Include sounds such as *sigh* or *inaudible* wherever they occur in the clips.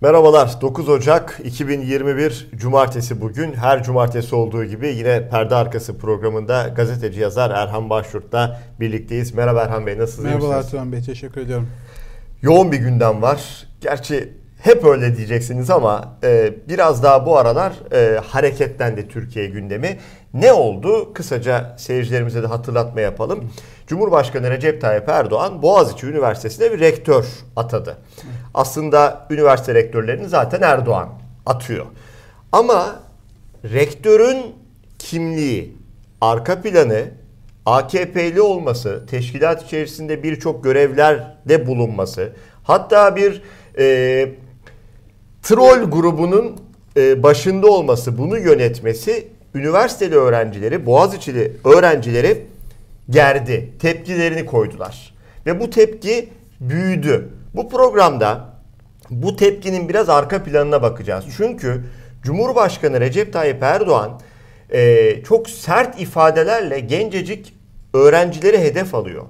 Merhabalar 9 Ocak 2021 Cumartesi bugün her cumartesi olduğu gibi yine perde arkası programında gazeteci yazar Erhan Başyurt'la birlikteyiz. Merhaba Erhan Bey nasılsınız? Merhabalar Turan Bey teşekkür ediyorum. Yoğun bir gündem var. Gerçi hep öyle diyeceksiniz ama e, biraz daha bu aralar e, hareketlendi Türkiye gündemi. Ne oldu? Kısaca seyircilerimize de hatırlatma yapalım. Cumhurbaşkanı Recep Tayyip Erdoğan Boğaziçi Üniversitesi'ne bir rektör atadı. Aslında üniversite rektörlerini zaten Erdoğan atıyor. Ama rektörün kimliği, arka planı, AKP'li olması, teşkilat içerisinde birçok görevlerde bulunması, hatta bir e, troll grubunun e, başında olması, bunu yönetmesi üniversiteli öğrencileri, Boğaziçi'li öğrencileri gerdi. Tepkilerini koydular. Ve bu tepki büyüdü. Bu programda bu tepkinin biraz arka planına bakacağız. Çünkü Cumhurbaşkanı Recep Tayyip Erdoğan e, çok sert ifadelerle gencecik öğrencileri hedef alıyor.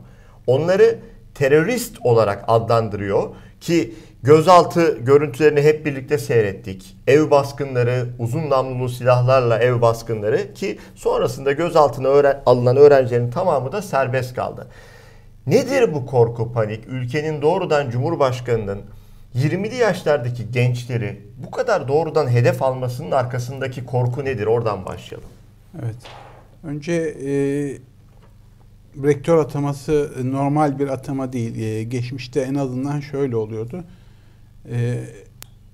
Onları terörist olarak adlandırıyor ki gözaltı görüntülerini hep birlikte seyrettik. Ev baskınları, uzun namlulu silahlarla ev baskınları ki sonrasında gözaltına öğren alınan öğrencilerin tamamı da serbest kaldı. Nedir bu korku panik? Ülkenin doğrudan Cumhurbaşkanı'nın 20'li yaşlardaki gençleri bu kadar doğrudan hedef almasının arkasındaki korku nedir? Oradan başlayalım. Evet. Önce e, rektör ataması normal bir atama değil. E, geçmişte en azından şöyle oluyordu. E,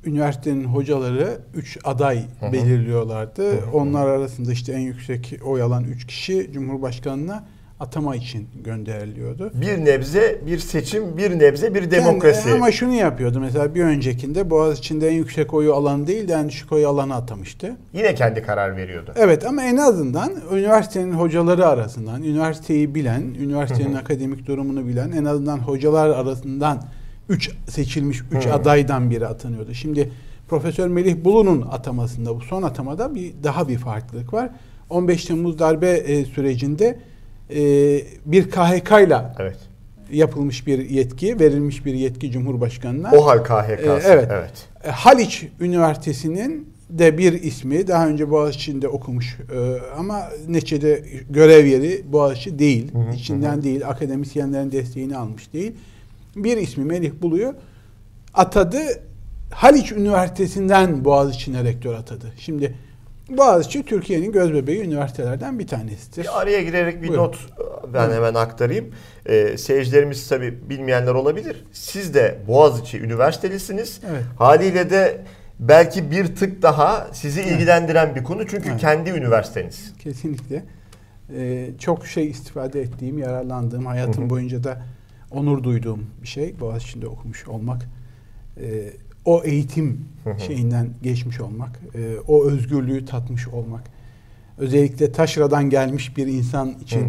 üniversitenin hocaları 3 aday hı hı. belirliyorlardı. Hı hı. Onlar arasında işte en yüksek oy alan 3 kişi Cumhurbaşkanı'na atama için gönderiliyordu. Bir nebze bir seçim, bir nebze bir demokrasi. Yani, ama şunu yapıyordu mesela bir öncekinde Boğaz içinde en yüksek oyu alan değil de en düşük oyu alanı atamıştı. Yine kendi karar veriyordu. Evet ama en azından üniversitenin hocaları arasından, üniversiteyi bilen, üniversitenin akademik durumunu bilen en azından hocalar arasından 3 seçilmiş 3 adaydan biri atanıyordu. Şimdi Profesör Melih Bulu'nun atamasında bu son atamada bir daha bir farklılık var. 15 Temmuz darbe e, sürecinde e, bir KHK ile evet. yapılmış bir yetki, verilmiş bir yetki Cumhurbaşkanı'na. OHAL KHK'sı. E, evet. evet. E, Haliç Üniversitesi'nin de bir ismi daha önce Boğaziçi'nde okumuş e, ama neçede görev yeri Boğaziçi değil. Hı hı, içinden hı. değil. Akademisyenlerin desteğini almış değil. Bir ismi Melih Bulu'yu atadı. Haliç Üniversitesi'nden Boğaziçi'ne rektör atadı. Şimdi Boğaziçi Türkiye'nin gözbebeği üniversitelerden bir tanesidir. Bir araya girerek bir Buyurun. not ben Buyurun. hemen aktarayım. Ee, seyircilerimiz tabi bilmeyenler olabilir. Siz de Boğaziçi Üniversitelisiniz. Evet. Haliyle de belki bir tık daha sizi evet. ilgilendiren bir konu. Çünkü evet. kendi üniversiteniz. Kesinlikle. Ee, çok şey istifade ettiğim, yararlandığım, hayatım Hı-hı. boyunca da onur duyduğum bir şey. Boğaziçi'nde okumuş olmak. Ee, o eğitim şeyinden geçmiş olmak, e, o özgürlüğü tatmış olmak, özellikle taşradan gelmiş bir insan için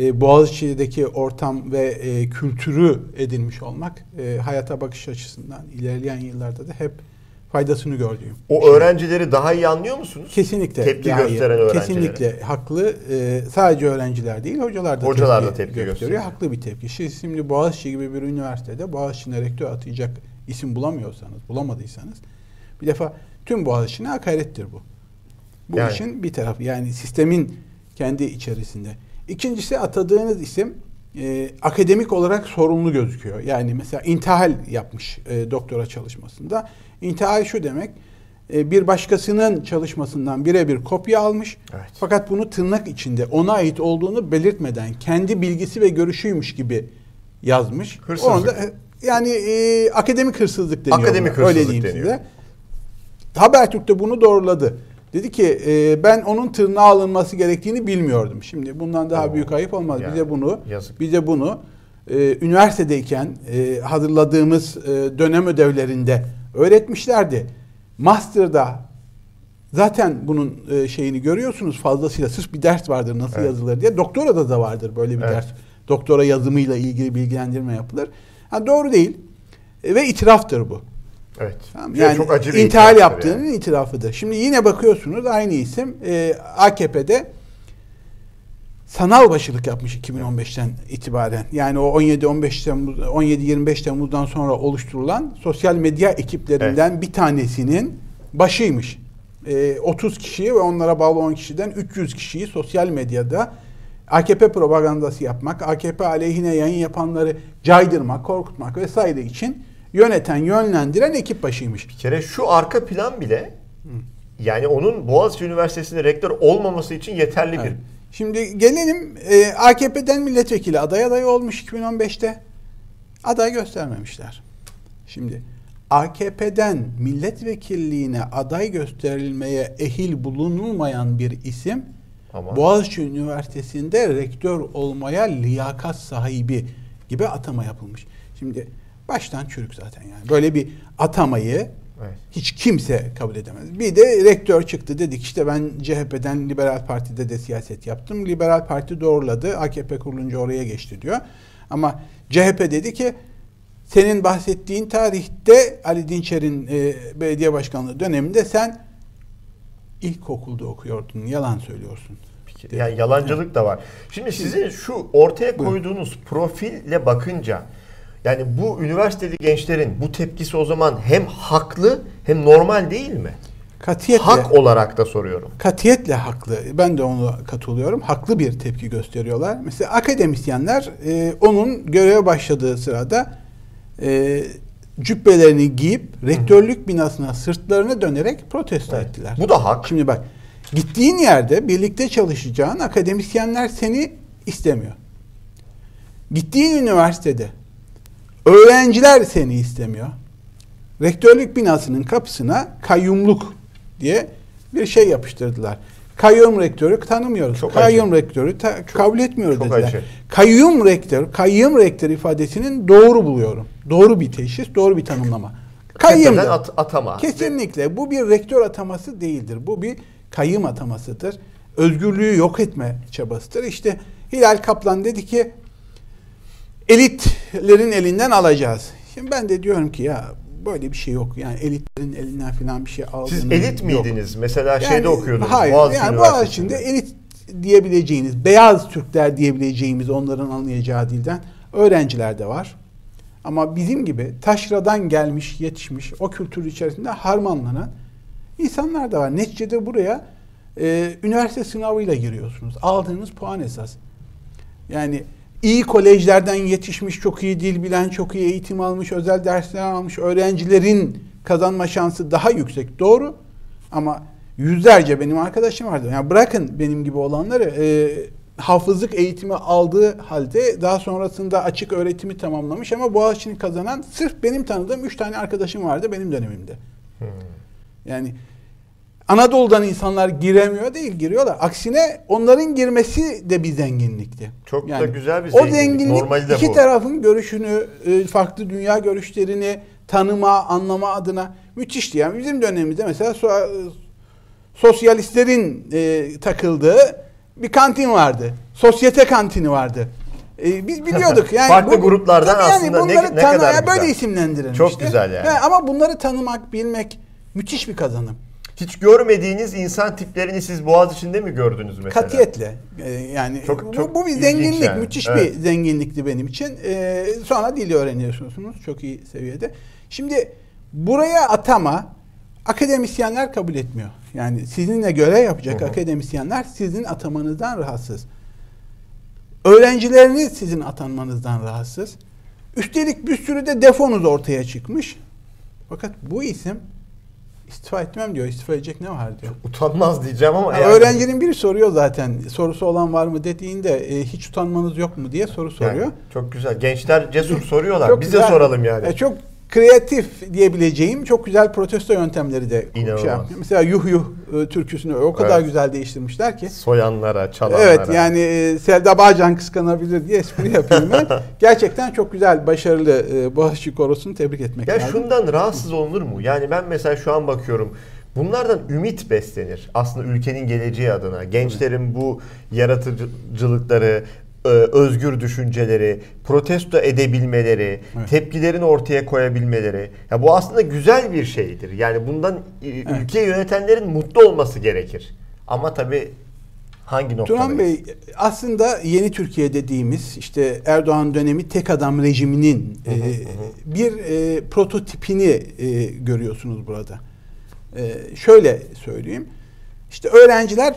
e, Boğaziçi'deki ortam ve e, kültürü edinmiş olmak e, hayata bakış açısından ilerleyen yıllarda da hep faydasını gördüğüm. O şey. öğrencileri daha iyi anlıyor musunuz? Kesinlikle. Tepki gösteren öğrencileri. Kesinlikle haklı. Ee, sadece öğrenciler değil, hocalar da hocalar tepki, da tepki gösteriyor. gösteriyor. Haklı bir tepki. Şimdi Boğaziçi gibi bir üniversitede Boğaziçi'ne rektör atayacak isim bulamıyorsanız, bulamadıysanız bir defa tüm Boğaziçi'ne hakarettir bu. Bu yani. işin bir tarafı. Yani sistemin kendi içerisinde. İkincisi atadığınız isim e, akademik olarak sorumlu gözüküyor. Yani mesela intihal yapmış e, doktora çalışmasında. İntihal şu demek e, bir başkasının çalışmasından birebir kopya almış. Evet. Fakat bunu tırnak içinde ona ait olduğunu belirtmeden kendi bilgisi ve görüşüymüş gibi yazmış. Hırsızlık. Onu da, e, yani e, akademik hırsızlık deniyor. Akademik buna. hırsızlık Öyle deniyor. Size. Habertürk de bunu doğruladı. Dedi ki e, ben onun tırnağı alınması gerektiğini bilmiyordum. Şimdi bundan daha Oo, büyük ayıp olmaz. Yani, bize bunu yazık. bize bunu e, üniversitedeyken e, hazırladığımız e, dönem ödevlerinde öğretmişlerdi. Master'da zaten bunun e, şeyini görüyorsunuz fazlasıyla. Sırf bir ders vardır nasıl evet. yazılır diye. Doktorada da vardır böyle bir evet. ders. Doktora yazımıyla ilgili bilgilendirme yapılır. Ha, doğru değil. E, ve itiraftır bu. Evet. Tamam. Yani çok acı bir intihal yaptığının yani. itirafıdır. Şimdi yine bakıyorsunuz aynı isim e, AKP'de sanal başılık yapmış 2015'ten itibaren. Yani o 17-15 Temmuz 17-25 Temmuz'dan sonra oluşturulan sosyal medya ekiplerinden evet. bir tanesinin başıymış. E, 30 kişiyi ve onlara bağlı 10 kişiden 300 kişiyi sosyal medyada AKP propagandası yapmak, AKP aleyhine yayın yapanları caydırmak, korkutmak vesaire için yöneten, yönlendiren ekip başıymış. Bir kere şu arka plan bile yani onun Boğaziçi Üniversitesi'nde rektör olmaması için yeterli evet. bir. Şimdi gelelim e, AKP'den milletvekili aday adayı olmuş 2015'te. Aday göstermemişler. Şimdi AKP'den milletvekilliğine aday gösterilmeye ehil bulunulmayan bir isim Tamam. Boğaziçi Üniversitesi'nde rektör olmaya liyakat sahibi gibi atama yapılmış. Şimdi baştan çürük zaten yani. Böyle bir atamayı evet. hiç kimse kabul edemez. Bir de rektör çıktı dedik işte ben CHP'den Liberal Parti'de de siyaset yaptım. Liberal Parti doğruladı. AKP kurulunca oraya geçti diyor. Ama CHP dedi ki senin bahsettiğin tarihte Ali Dinçer'in e, belediye başkanlığı döneminde sen ilkokulda okuyordun. Yalan söylüyorsun. Yani yalancılık da var. Şimdi sizin şu ortaya koyduğunuz profille bakınca yani bu üniversiteli gençlerin bu tepkisi o zaman hem haklı hem normal değil mi? Katiyetle. Hak olarak da soruyorum. Katiyetle haklı. Ben de onu katılıyorum. Haklı bir tepki gösteriyorlar. Mesela akademisyenler e, onun göreve başladığı sırada e, cübbelerini giyip rektörlük binasına sırtlarını dönerek protesto evet. ettiler. Bu da hak. Şimdi bak gittiğin yerde birlikte çalışacağın akademisyenler seni istemiyor. Gittiğin üniversitede öğrenciler seni istemiyor. Rektörlük binasının kapısına kayyumluk diye bir şey yapıştırdılar. Kayyum rektörü tanımıyoruz. Çok kayyum acı. rektörü ta- çok, kabul etmiyoruz çok dediler. Acı. Kayyum rektör, kayyum rektör ifadesinin doğru buluyorum. Doğru bir teşhis, doğru bir tanımlama. Kayyum at, atama. Kesinlikle. Bu bir rektör ataması değildir. Bu bir kayyum atamasıdır. Özgürlüğü yok etme çabasıdır. İşte Hilal Kaplan dedi ki elitlerin elinden alacağız. Şimdi ben de diyorum ki ya böyle bir şey yok. Yani elitlerin elinden falan bir şey aldığınız Siz elit miydiniz? Yok. Mesela yani, şeyde okuyordunuz. Hayır. Boğaziçi yani Boğaziçi'nde elit diyebileceğiniz, beyaz Türkler diyebileceğimiz onların anlayacağı dilden öğrenciler de var. Ama bizim gibi taşradan gelmiş, yetişmiş, o kültür içerisinde harmanlanan insanlar da var. Neticede buraya e, üniversite sınavıyla giriyorsunuz. Aldığınız puan esas. Yani iyi kolejlerden yetişmiş, çok iyi dil bilen, çok iyi eğitim almış, özel dersler almış öğrencilerin kazanma şansı daha yüksek. Doğru. Ama yüzlerce benim arkadaşım vardı. Yani bırakın benim gibi olanları e, hafızlık eğitimi aldığı halde daha sonrasında açık öğretimi tamamlamış ama Boğaziçi'ni kazanan sırf benim tanıdığım üç tane arkadaşım vardı benim dönemimde. Hmm. Yani Anadolu'dan insanlar giremiyor değil, giriyorlar. Aksine onların girmesi de bir zenginlikti. Çok yani da güzel bir zenginlik. O zenginlik Normalde iki bu. tarafın görüşünü, e, farklı dünya görüşlerini tanıma, anlama adına müthişti. Yani bizim dönemimizde mesela sosyalistlerin e, takıldığı bir kantin vardı. Sosyete kantini vardı. E, biz biliyorduk *laughs* yani farklı bu, gruplardan yani aslında ne, ne kadar güzel. böyle isimlendirilmişti. Çok güzel yani. yani. Ama bunları tanımak, bilmek müthiş bir kazanım. Hiç görmediğiniz insan tiplerini siz Boğaz içinde mi gördünüz mesela? Katiyetle. Ee, yani çok, çok bu, bu bir zenginlik, yani. müthiş evet. bir zenginlikti benim için. Ee, sonra dili öğreniyorsunuz çok iyi seviyede. Şimdi buraya atama akademisyenler kabul etmiyor. Yani sizinle göre yapacak hı hı. akademisyenler sizin atamanızdan rahatsız. Öğrencileriniz sizin atanmanızdan rahatsız. Üstelik bir sürü de defonuz ortaya çıkmış. Fakat bu isim istifa etmem diyor. İstifa edecek ne var diyor. Utanmaz diyeceğim ama. Yani yani. Öğrencinin biri soruyor zaten. Sorusu olan var mı dediğinde e, hiç utanmanız yok mu diye soru soruyor. Yani, çok güzel. Gençler cesur *laughs* soruyorlar. Çok Biz güzel. de soralım yani. E, çok kreatif diyebileceğim çok güzel protesto yöntemleri de şey yapıyor. Mesela yuh yuh e, türküsünü o kadar evet. güzel değiştirmişler ki. Soyanlara, çalanlara. Evet yani e, Selda Bağcan kıskanabilir diye espri yapayım ben. *laughs* Gerçekten çok güzel, başarılı e, Boğaziçi Korosu'nu tebrik etmek ya lazım. Ya şundan rahatsız olunur mu? Yani ben mesela şu an bakıyorum. Bunlardan ümit beslenir. Aslında ülkenin geleceği adına. Gençlerin bu yaratıcılıkları, özgür düşünceleri, protesto edebilmeleri, evet. tepkilerini ortaya koyabilmeleri. Ya bu aslında güzel bir şeydir. Yani bundan e, evet. ülkeyi yönetenlerin mutlu olması gerekir. Ama tabii Hangi noktadayız? Turan Bey aslında yeni Türkiye dediğimiz işte Erdoğan dönemi tek adam rejiminin e, bir e, prototipini e, görüyorsunuz burada. E, şöyle söyleyeyim. İşte öğrenciler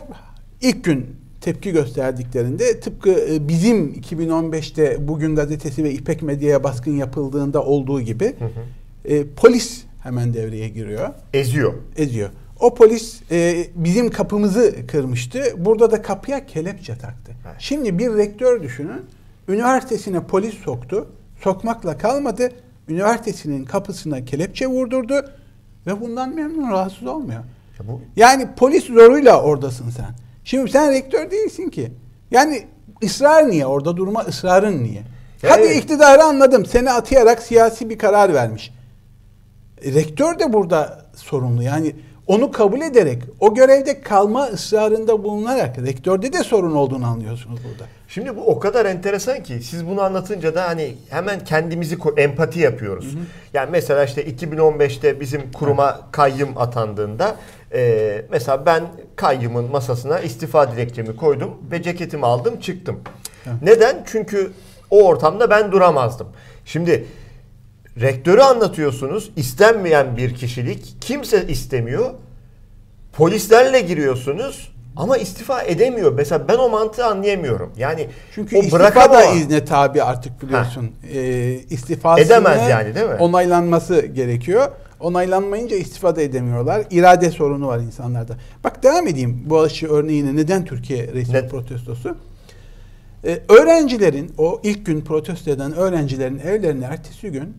ilk gün tepki gösterdiklerinde tıpkı e, bizim 2015'te Bugün Gazetesi ve İpek Medya'ya baskın yapıldığında olduğu gibi e, polis hemen devreye giriyor. Eziyor. Eziyor. O polis e, bizim kapımızı kırmıştı. Burada da kapıya kelepçe taktı. Evet. Şimdi bir rektör düşünün. Üniversitesine polis soktu. Sokmakla kalmadı. Üniversitesinin kapısına kelepçe vurdurdu. Ve bundan memnun rahatsız olmuyor. Ya bu Yani polis zoruyla oradasın sen. Şimdi sen rektör değilsin ki. Yani ısrar niye? Orada durma ısrarın niye? Ya Hadi iktidarı anladım. Seni atayarak siyasi bir karar vermiş. E, Rektör de burada sorumlu. Yani onu kabul ederek, o görevde kalma ısrarında bulunarak rektörde de sorun olduğunu anlıyorsunuz burada. Şimdi bu o kadar enteresan ki siz bunu anlatınca da hani hemen kendimizi empati yapıyoruz. Yani mesela işte 2015'te bizim kuruma kayyım atandığında e, mesela ben kayyımın masasına istifa dilekçemi koydum ve ceketimi aldım çıktım. Neden? Çünkü o ortamda ben duramazdım. Şimdi rektörü anlatıyorsunuz istenmeyen bir kişilik kimse istemiyor. Polislerle giriyorsunuz ama istifa edemiyor. Mesela ben o mantığı anlayamıyorum. Yani Çünkü o istifa da izne tabi artık biliyorsun. Ee, istifasını Edemez yani, değil mi? onaylanması gerekiyor. Onaylanmayınca istifa da edemiyorlar. İrade sorunu var insanlarda. Bak devam edeyim bu aşı örneğine. Neden Türkiye resmi Net. protestosu? Ee, öğrencilerin, o ilk gün protesto eden öğrencilerin evlerine ertesi gün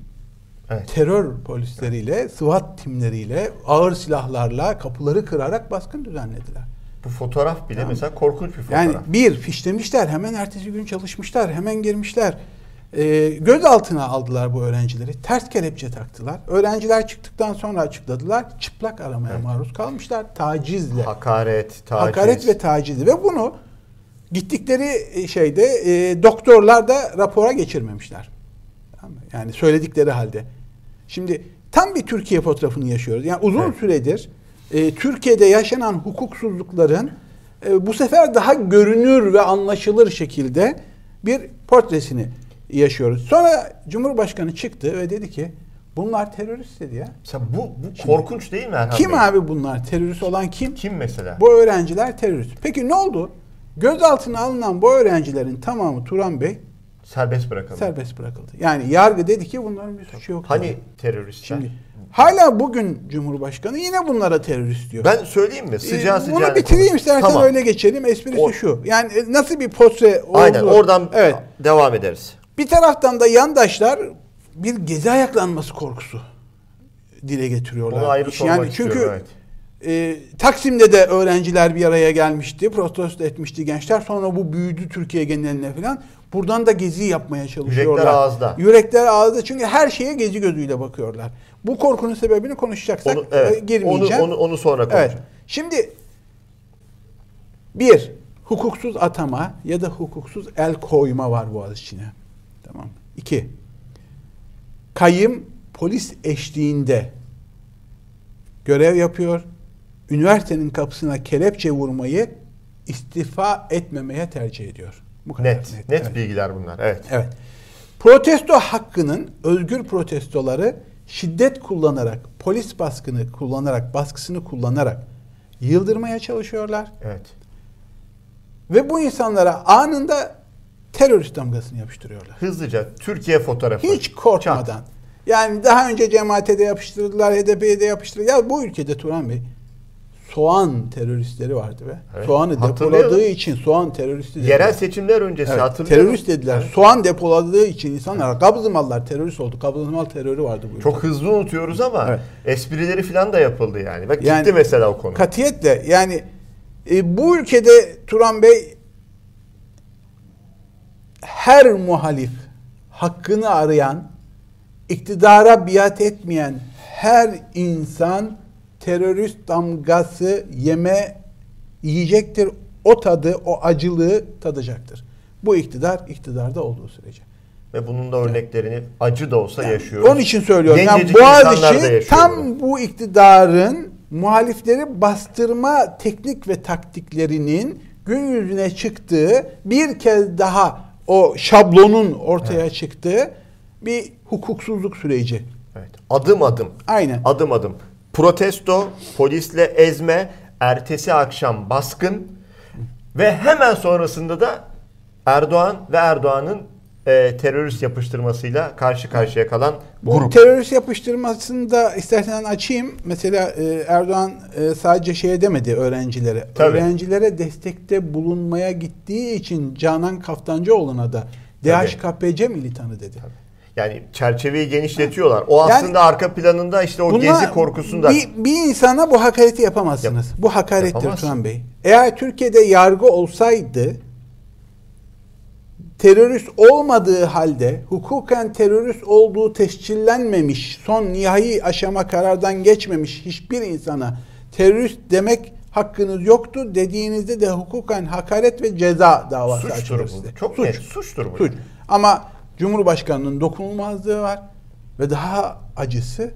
Evet. terör polisleriyle, SWAT timleriyle, ağır silahlarla kapıları kırarak baskın düzenlediler. Bu fotoğraf bile mesela korkunç bir fotoğraf. Yani bir fişlemişler, hemen ertesi gün çalışmışlar, hemen girmişler. Ee, gözaltına aldılar bu öğrencileri. Ters kelepçe taktılar. Öğrenciler çıktıktan sonra açıkladılar. Çıplak aramaya maruz kalmışlar. Tacizle. Hakaret, taciz. Hakaret ve tacizle. Ve bunu gittikleri şeyde e, doktorlar da rapora geçirmemişler. Yani söyledikleri halde. Şimdi tam bir Türkiye fotoğrafını yaşıyoruz. Yani uzun Evet. süredir e, Türkiye'de yaşanan hukuksuzlukların e, bu sefer daha görünür ve anlaşılır şekilde bir portresini yaşıyoruz. Sonra Cumhurbaşkanı çıktı ve dedi ki bunlar terörist dedi ya. Mesela bu, bu korkunç değil mi Erhan Kim Bey? abi bunlar? Terörist olan kim? Kim mesela? Bu öğrenciler terörist. Peki ne oldu? Gözaltına alınan bu öğrencilerin tamamı Turan Bey Serbest bırakalım. serbest bırakıldı. Yani yargı dedi ki bunların bir suçu yok. Hani teröristler? Şimdi hala bugün Cumhurbaşkanı yine bunlara terörist diyor. ben söyleyeyim mi? Sıcağı Ee, sıcağına Bunu bitireyim konuş. istersen Tamam. öyle geçelim. Esprisi O- şu. Yani e, nasıl bir portre oldu? Aynen oradan Evet. devam ederiz. Bir taraftan da yandaşlar bir gezi ayaklanması korkusu dile getiriyorlar. Onu ayrı sormak yani çünkü evet. E, Taksim'de de öğrenciler bir araya gelmişti, protesto etmişti gençler. Sonra bu büyüdü Türkiye geneline falan. Buradan da gezi yapmaya çalışıyorlar. Yürekler ağızda. Yürekler ağızda çünkü her şeye gezi gözüyle bakıyorlar. Bu korkunun sebebini konuşacaksak Onu, e, evet. girmeyeceğim. Onu, onu, onu sonra Evet. konuşalım. Şimdi bir hukuksuz atama ya da hukuksuz el koyma var Boğaziçi'ne. Tamam. İki kayyım polis eşliğinde görev yapıyor. Üniversitenin kapısına kelepçe vurmayı istifa etmemeye tercih ediyor. Bu kadar Net. Net, Evet. bilgiler bunlar. Evet. Evet. Protesto hakkının özgür protestoları şiddet kullanarak, polis baskını kullanarak, baskısını kullanarak yıldırmaya çalışıyorlar. Evet. Ve bu insanlara anında terörist damgasını yapıştırıyorlar. Hızlıca Türkiye fotoğrafı. Hiç korkmadan. Yani daha önce cemaate de yapıştırdılar, HDP'ye de yapıştırdılar. Ya bu ülkede Turan Bey soğan teröristleri vardı be. Evet, Soğanı depoladığı için soğan teröristi dediler. Yerel seçimler öncesi Evet, hatırlıyorum. terörist dediler. Soğan depoladığı için insanlar kabzımallar terörist oldu. Kabzımal terörü vardı bu. Çok hızlı unutuyoruz ama Evet. esprileri falan da yapıldı yani. Bak Yani- gitti mesela o konu. Katiyetle yani e, bu ülkede Turan Bey her muhalif hakkını arayan, iktidara biat etmeyen her insan terörist damgası yeme yiyecektir. O tadı, o acılığı tadacaktır. Bu iktidar iktidarda olduğu sürece. Ve bunun da örneklerini acı da olsa Yani yaşıyoruz. Onun için söylüyorum. Yani Gencecik da Boğaziçi tam bu iktidarın muhalifleri bastırma teknik ve taktiklerinin gün yüzüne çıktığı bir kez daha o şablonun ortaya evet. çıktığı bir hukuksuzluk süreci. Evet. Adım adım. Aynen. Adım adım. Protesto, polisle ezme, ertesi akşam baskın ve hemen sonrasında da Erdoğan ve Erdoğan'ın e, terörist yapıştırmasıyla karşı karşıya kalan bu grup. terörist yapıştırmasını da istersen açayım. Mesela e, Erdoğan e, sadece şeye demedi öğrencilere. Tabii. Öğrencilere destekte bulunmaya gittiği için Canan Kaftancıoğlu'na da DHKPC militanı dedi. Tabii. Yani çerçeveyi genişletiyorlar. O yani, aslında arka planında işte o gezi korkusunda. Bir, bir insana bu hakareti yapamazsınız. Yap, bu hakarettir Turan Bey. Eğer Türkiye'de yargı olsaydı terörist olmadığı halde hukuken terörist olduğu tescillenmemiş, son nihai aşama karardan geçmemiş hiçbir insana terörist demek hakkınız yoktu dediğinizde de hukuken hakaret ve ceza davası açılır size. Çok suç. net suçtur bu. Suç. Ama Cumhurbaşkanının dokunulmazlığı var ve daha acısı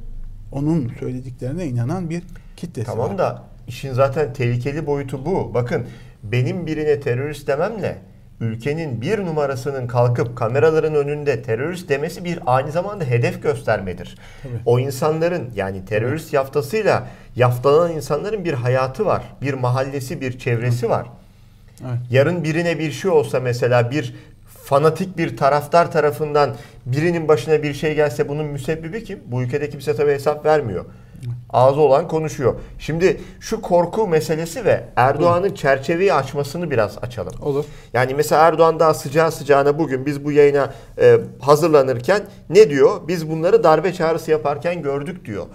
onun söylediklerine inanan bir kitlesi tamam var. Tamam da işin zaten tehlikeli boyutu bu. Bakın benim birine terörist dememle ülkenin bir numarasının kalkıp kameraların önünde terörist demesi bir aynı zamanda hedef göstermedir. Tabii. O insanların yani terörist Tabii. yaftasıyla yaftalanan insanların bir hayatı var. Bir mahallesi, bir çevresi var. Evet. Yarın birine bir şey olsa mesela bir fanatik bir taraftar tarafından birinin başına bir şey gelse bunun müsebbibi kim? Bu ülkede kimse tabii hesap vermiyor. Ağzı olan konuşuyor. Şimdi şu korku meselesi ve Erdoğan'ın çerçeveyi açmasını biraz açalım. Olur. Yani mesela Erdoğan daha sıcağı sıcağına bugün biz bu yayına e, hazırlanırken ne diyor? Biz bunları darbe çağrısı yaparken gördük diyor.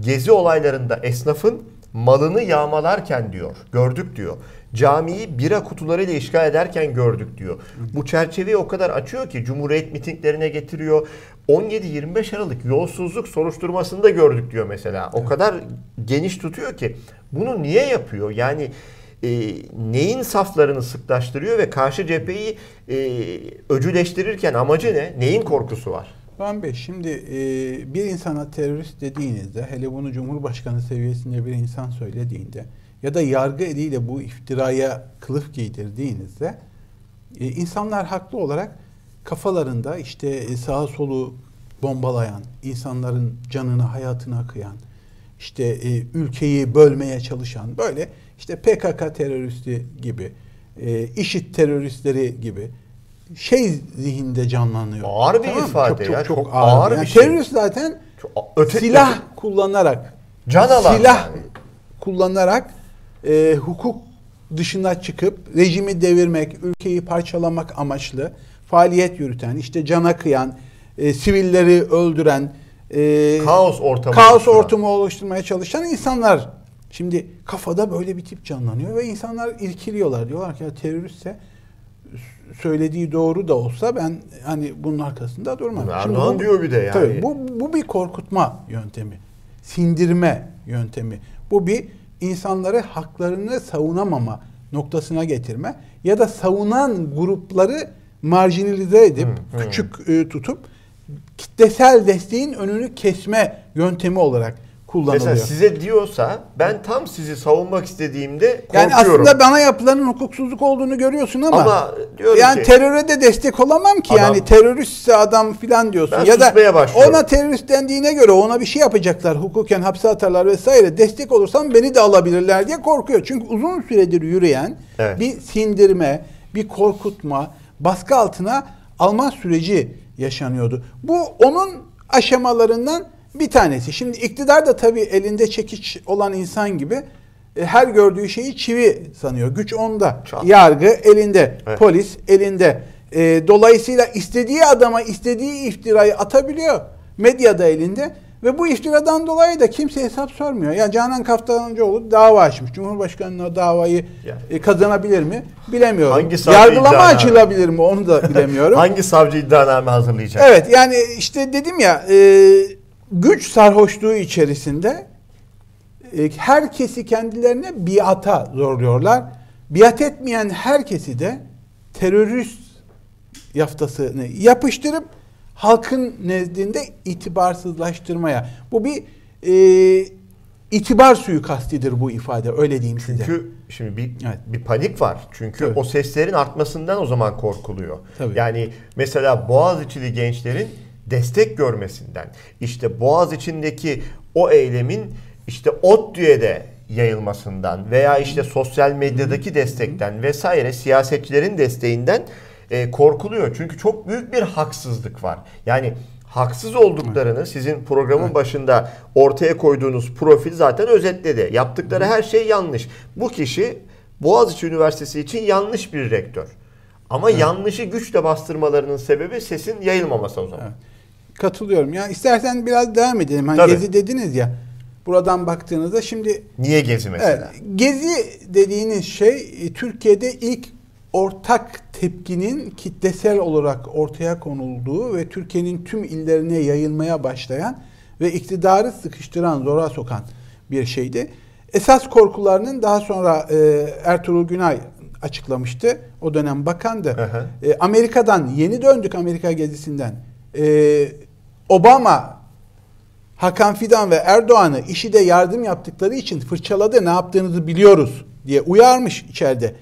Gezi olaylarında esnafın malını yağmalarken diyor. Gördük diyor camiyi bira kutularıyla işgal ederken gördük diyor. Bu çerçeveyi o kadar açıyor ki Cumhuriyet mitinglerine getiriyor. 17-25 Aralık yolsuzluk soruşturmasında gördük diyor mesela. O kadar geniş tutuyor ki bunu niye yapıyor? Yani e, neyin saflarını sıklaştırıyor ve karşı cepheyi e, öcüleştirirken amacı ne? Neyin korkusu var? Van Bey şimdi e, bir insana terörist dediğinizde hele bunu Cumhurbaşkanı seviyesinde bir insan söylediğinde ya da yargı eliyle bu iftiraya kılıf giydirdiğinizde e, insanlar haklı olarak kafalarında işte e, sağa solu bombalayan, insanların canını, hayatına kıyan, işte e, ülkeyi bölmeye çalışan böyle işte PKK teröristi gibi, e, IŞİD teröristleri gibi şey zihinde canlanıyor. Ağır bir tamam ifade çok, ya. Çok, çok ağır, ağır yani bir şey. Terörist zaten çok, öte, silah öte, kullanarak can silah yani. kullanarak e, hukuk dışına çıkıp rejimi devirmek, ülkeyi parçalamak amaçlı faaliyet yürüten, işte cana kıyan, e, sivilleri öldüren, e, kaos ortamı kaos ortamı oluşturmaya çalışan insanlar. Şimdi kafada böyle bir tip canlanıyor ve insanlar irkiliyorlar. Diyorlar ki ya teröristse söylediği doğru da olsa ben hani bunun arkasında durmam. Erdoğan bu, diyor bir de yani. Tabii, bu, bu bir korkutma yöntemi. Sindirme yöntemi. Bu bir insanları haklarını savunamama noktasına getirme ya da savunan grupları marjinalize edip hmm, küçük hmm. tutup kitlesel desteğin önünü kesme yöntemi olarak kullanılıyor. Mesela size diyorsa ben tam sizi savunmak istediğimde korkuyorum. Yani aslında bana yapılanın hukuksuzluk olduğunu görüyorsun ama, ama yani ki, teröre de destek olamam ki adam, yani teröristse adam filan diyorsun. ya da ona terörist dendiğine göre ona bir şey yapacaklar hukuken hapse atarlar vesaire destek olursam beni de alabilirler diye korkuyor. Çünkü uzun süredir yürüyen evet. bir sindirme, bir korkutma, baskı altına alma süreci yaşanıyordu. Bu onun aşamalarından bir tanesi. Şimdi iktidar da tabii elinde çekiç olan insan gibi e, her gördüğü şeyi çivi sanıyor. Güç onda. Çok. Yargı elinde. Evet. Polis elinde. E, dolayısıyla istediği adama istediği iftirayı atabiliyor. Medya da elinde. Ve bu iftiradan dolayı da kimse hesap sormuyor. Ya Canan Kaftancıoğlu dava açmış. Cumhurbaşkanı'na davayı yani. E, kazanabilir mi? Bilemiyorum. Hangi Yargılama açılabilir mi? Onu da *laughs* bilemiyorum. Hangi savcı iddianame hazırlayacak? Evet yani işte dedim ya e, güç sarhoşluğu içerisinde e, herkesi kendilerine biata zorluyorlar. Biat etmeyen herkesi de terörist yaftasını yapıştırıp halkın nezdinde itibarsızlaştırmaya. Bu bir e, itibar suikastidir bu ifade öyle diyeyim size. Çünkü şimdi bir Evet. bir panik var. Çünkü Tabii. o seslerin artmasından o zaman korkuluyor. Tabii. Yani mesela Boğaziçi'li gençlerin destek görmesinden, işte Boğaz içindeki o eylemin işte ODTÜ'ye yayılmasından veya işte sosyal medyadaki destekten vesaire siyasetçilerin desteğinden e, korkuluyor. Çünkü çok büyük bir haksızlık var. Yani haksız olduklarını sizin programın başında ortaya koyduğunuz profil zaten özetledi. Yaptıkları her şey yanlış. Bu kişi Boğaziçi Üniversitesi için yanlış bir rektör. Ama yanlışı güçle bastırmalarının sebebi sesin yayılmaması o zaman. Evet. Katılıyorum. Ya istersen biraz devam edelim. Hani Tabii. gezi dediniz ya. Buradan baktığınızda şimdi Niye gezi evet, mesela? gezi dediğiniz şey e, Türkiye'de ilk ortak tepkinin kitlesel olarak ortaya konulduğu ve Türkiye'nin tüm illerine yayılmaya başlayan ve iktidarı sıkıştıran, zora sokan bir şeydi. Esas korkularının daha sonra e, Ertuğrul Günay açıklamıştı. O dönem bakandı. Hı. E, Amerika'dan yeni döndük Amerika gezisinden. E, Obama Hakan Fidan ve Erdoğan'ı işi de yardım yaptıkları için fırçaladı ne yaptığınızı biliyoruz diye uyarmış içeride.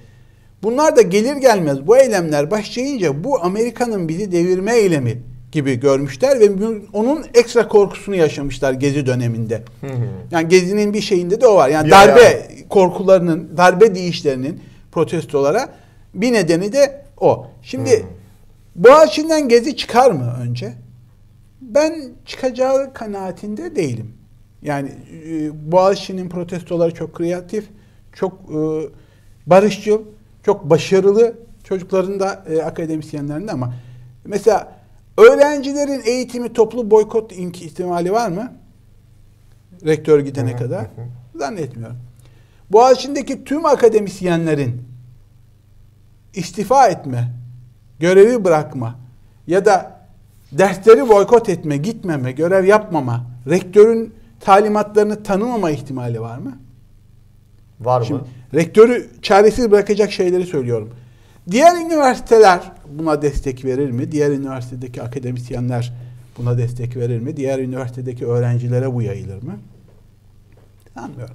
Bunlar da gelir gelmez bu eylemler başlayınca bu Amerika'nın bizi devirme eylemi gibi görmüşler ve onun ekstra korkusunu yaşamışlar gezi döneminde. Yani gezinin bir şeyinde de o var. Yani Ya, darbe ya. korkularının, darbe deyişlerinin protestolara bir nedeni de o. Şimdi Boğaziçi'nden gezi çıkar mı önce? Ben çıkacağı kanaatinde değilim. Yani e, Boğaziçi'nin protestoları çok kreatif, çok e, barışçıl, çok başarılı çocukların da e, akademisyenlerin de ama mesela öğrencilerin eğitimi toplu boykot ihtimali var mı? Rektör gidene kadar. Zannetmiyorum. Boğaziçi'ndeki tüm akademisyenlerin istifa etme, görevi bırakma ya da dersleri boykot etme, gitmeme, görev yapmama, rektörün talimatlarını tanımama ihtimali var mı? Var mı? Şimdi rektörü çaresiz bırakacak şeyleri söylüyorum. Diğer üniversiteler buna destek verir mi? Diğer üniversitedeki akademisyenler buna destek verir mi? Diğer üniversitedeki öğrencilere bu yayılır mı? Sanmıyorum.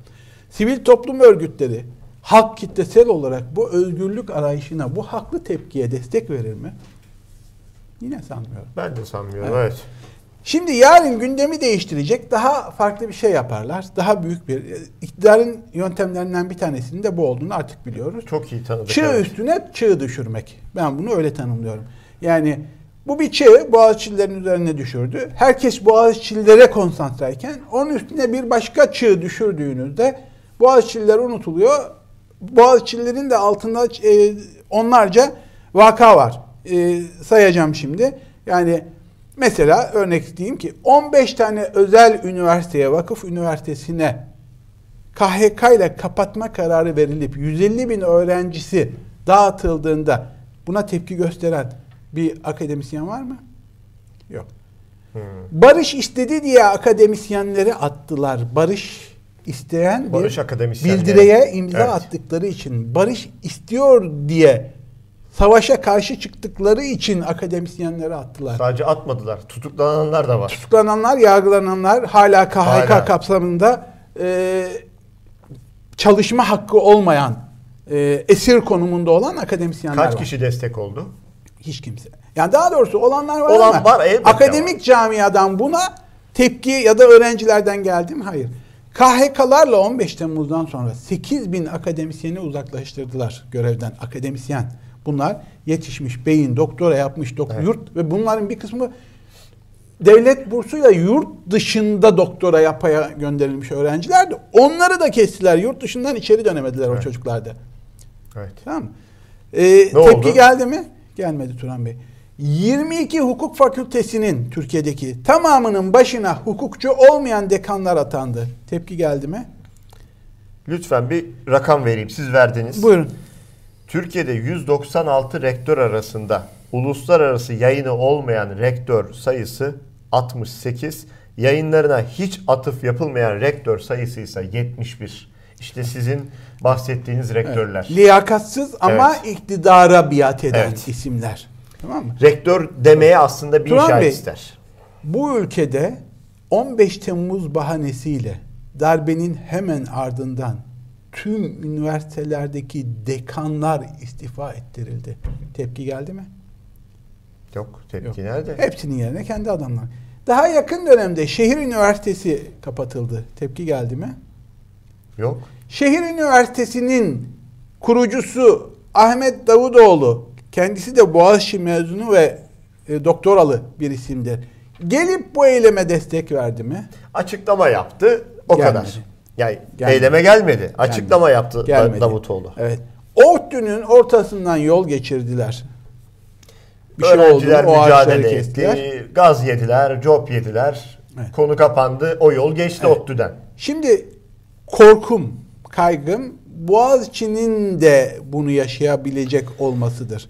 Sivil toplum örgütleri halk kitlesel olarak bu özgürlük arayışına, bu haklı tepkiye destek verir mi? Yine sanmıyorum. Ben de sanmıyorum. Evet. Evet. Şimdi yarın gündemi değiştirecek daha farklı bir şey yaparlar. Daha büyük bir iktidarın yöntemlerinden bir tanesinin de bu olduğunu artık biliyoruz. Çok iyi tanıdık. Çığ evet. üstüne çığ düşürmek. Ben bunu öyle tanımlıyorum. Yani bu bir çığ Boğaziçi'lilerin üzerine düşürdü. Herkes Boğaziçi'lilere konsantreyken onun üstüne bir başka çığ düşürdüğünüzde Boğaziçi'liler unutuluyor. Boğaziçi'lilerin de altında e, onlarca vaka var. E, sayacağım şimdi. Yani mesela örnek diyeyim ki 15 tane özel üniversiteye, vakıf üniversitesine KHK ile kapatma kararı verilip 150 bin öğrencisi dağıtıldığında buna tepki gösteren bir akademisyen var mı? Yok. Hmm. Barış istedi diye akademisyenleri attılar. Barış isteyen bir Barış akademisyenleri. bildireye imza Evet. attıkları için, barış istiyor diye savaşa karşı çıktıkları için akademisyenleri attılar. Sadece atmadılar. Tutuklananlar da var. Tutuklananlar, yargılananlar hala KHK Hala. kapsamında e, çalışma hakkı olmayan, e, esir konumunda olan akademisyenler Kaç var. kişi destek oldu? Hiç kimse. Yani daha doğrusu olanlar var Olan ama var, akademik camiadan buna tepki ya da öğrencilerden geldi mi? Hayır. KHK'larla 15 Temmuz'dan sonra 8 bin akademisyeni uzaklaştırdılar görevden. Akademisyen. Bunlar yetişmiş beyin, doktora yapmış, dok Evet. yurt ve bunların bir kısmı devlet bursuyla yurt dışında doktora yapaya gönderilmiş öğrencilerdi. Onları da kestiler. Yurt dışından içeri dönemediler o Evet. çocuklarda. Evet. Tamam mı? Ee, tepki oldu? geldi mi? Gelmedi Turan Bey. 22 hukuk fakültesinin Türkiye'deki tamamının başına hukukçu olmayan dekanlar atandı. Tepki geldi mi? Lütfen bir rakam vereyim. Siz verdiniz. Buyurun. Türkiye'de 196 rektör arasında uluslararası yayını olmayan rektör sayısı 68. Yayınlarına hiç atıf yapılmayan rektör sayısı ise 71. İşte sizin bahsettiğiniz rektörler. Liyakatsız ama Evet. iktidara biat eden Evet. isimler. Tamam mı? Rektör demeye aslında bir Turan Bey, ister. Bu ülkede 15 Temmuz bahanesiyle darbenin hemen ardından tüm üniversitelerdeki dekanlar istifa ettirildi. Tepki geldi mi? Yok tepki Yok. nerede? Hepsinin yerine kendi adamlar. Daha yakın dönemde şehir üniversitesi kapatıldı. Tepki geldi mi? Yok. Şehir Üniversitesi'nin kurucusu Ahmet Davutoğlu, kendisi de Boğaziçi mezunu ve e, doktoralı bir isimdir. Gelip bu eyleme destek verdi mi? Açıklama yaptı o Gelmedi. kadar. Yani Gelmedi. eyleme gelmedi. Açıklama yaptı Da- Gelmedi. Davutoğlu. Evet. ODTÜ'nün ortasından yol geçirdiler. Bir şey oldu, Öğrenciler o ağaçları mücadele etti. Gaz yediler, cop yediler. Evet. Konu kapandı. O yol geçti Evet. ODTÜ'den. Şimdi korkum, kaygım Boğaziçi'nin de bunu yaşayabilecek olmasıdır.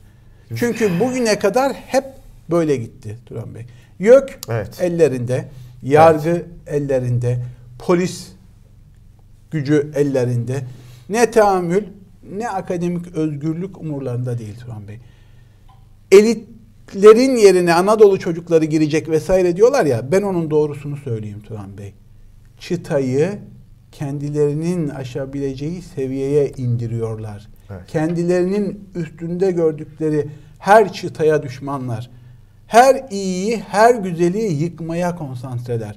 Çünkü bugüne kadar hep böyle gitti Turan Bey. YÖK Evet. ellerinde, yargı ellerinde, polis gücü ellerinde. Ne tahammül ne akademik özgürlük umurlarında değil Turan Bey. Elitlerin yerine Anadolu çocukları girecek vesaire diyorlar ya ben onun doğrusunu söyleyeyim Turan Bey. Çıtayı kendilerinin aşabileceği seviyeye indiriyorlar. Evet. Kendilerinin üstünde gördükleri her çıtaya düşmanlar. Her iyiyi, her güzeli yıkmaya konsantreler.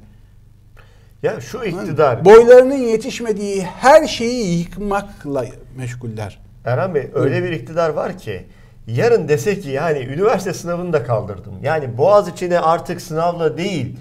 Ya şu iktidar Boylarının yetişmediği her şeyi yıkmakla meşguller. Erhan Bey öyle bir iktidar var ki yarın dese ki yani üniversite sınavını da kaldırdım. Yani Boğaziçi'ne artık sınavla değil.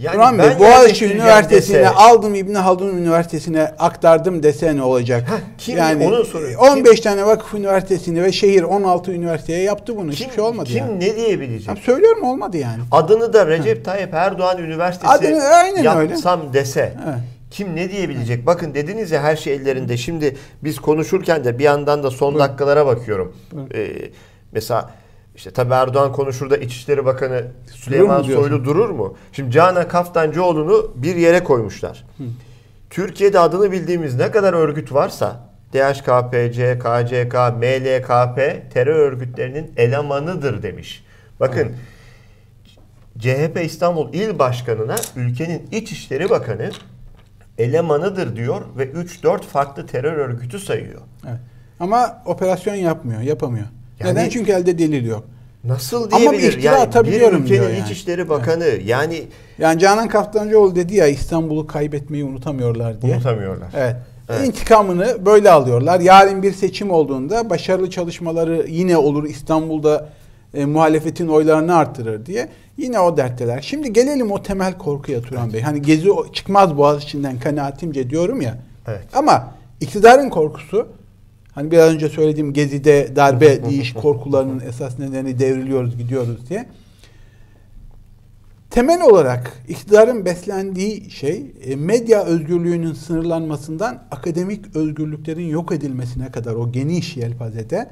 Yani Turan Bey, ben Boğaziçi Üniversitesi'ne dese- aldım İbni Haldun Üniversitesi'ne aktardım dese ne olacak? Heh, kim- onu soruyorum. 15 tane vakıf üniversitesini ve şehir 16 üniversiteye yaptı bunu. kim, Hiçbir şey olmadı kim yani. ne diyebilecek? Ya söylüyorum olmadı yani. Adını da Recep Tayyip Erdoğan Üniversitesi Adını- aynen öyle. yapsam dese Evet. kim ne diyebilecek? Bakın dediniz ya her şey ellerinde. Şimdi biz konuşurken de bir yandan da son dakikalara bakıyorum. Ee, mesela işte tabii Erdoğan konuşur da İçişleri Bakanı Süleyman diyorsun? Soylu durur mu? Şimdi Canan Kaftancıoğlu'nu bir yere koymuşlar. Türkiye'de adını bildiğimiz ne kadar örgüt varsa DHKPC, KCK, MLKP terör örgütlerinin elemanıdır demiş. Bakın CHP İstanbul İl Başkanı'na ülkenin İçişleri Bakanı elemanıdır diyor ve 3-4 farklı terör örgütü sayıyor. Evet. Ama operasyon yapmıyor, yapamıyor. Yani- Neden? Çünkü elde delil yok. Nasıl Ama bir diyebilir? iftira yani bir ülkenin diyor yani. İçişleri Bakanı yani Yani Canan Kaftancıoğlu dedi ya İstanbul'u kaybetmeyi unutamıyorlar diye. unutamıyorlar. Evet. Evet. İntikamını böyle alıyorlar. Yarın bir seçim olduğunda başarılı çalışmaları yine olur. İstanbul'da e, muhalefetin oylarını artırır diye. Yine o dertteler. Şimdi gelelim o temel korkuya Turan Bey. Hani gezi çıkmaz boğaz içinden kanaatimce diyorum ya. Evet. Ama iktidarın korkusu hani biraz önce söylediğim gezide darbe *laughs* değiş korkularının esas nedeni devriliyoruz gidiyoruz diye. Temel olarak iktidarın beslendiği şey e, medya özgürlüğünün sınırlanmasından akademik özgürlüklerin yok edilmesine kadar o geniş yelpazede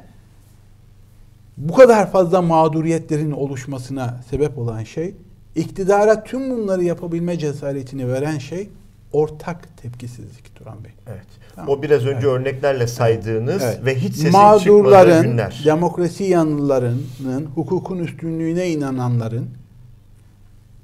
bu kadar fazla mağduriyetlerin oluşmasına sebep olan şey iktidara tüm bunları yapabilme cesaretini veren şey ortak tepkisizlik Turan Bey. Evet. Tamam. O biraz önce örneklerle saydığınız Evet. ve hiç sesin çıkmadığı Mağdurların, günler. demokrasi yanlılarının, hukukun üstünlüğüne inananların,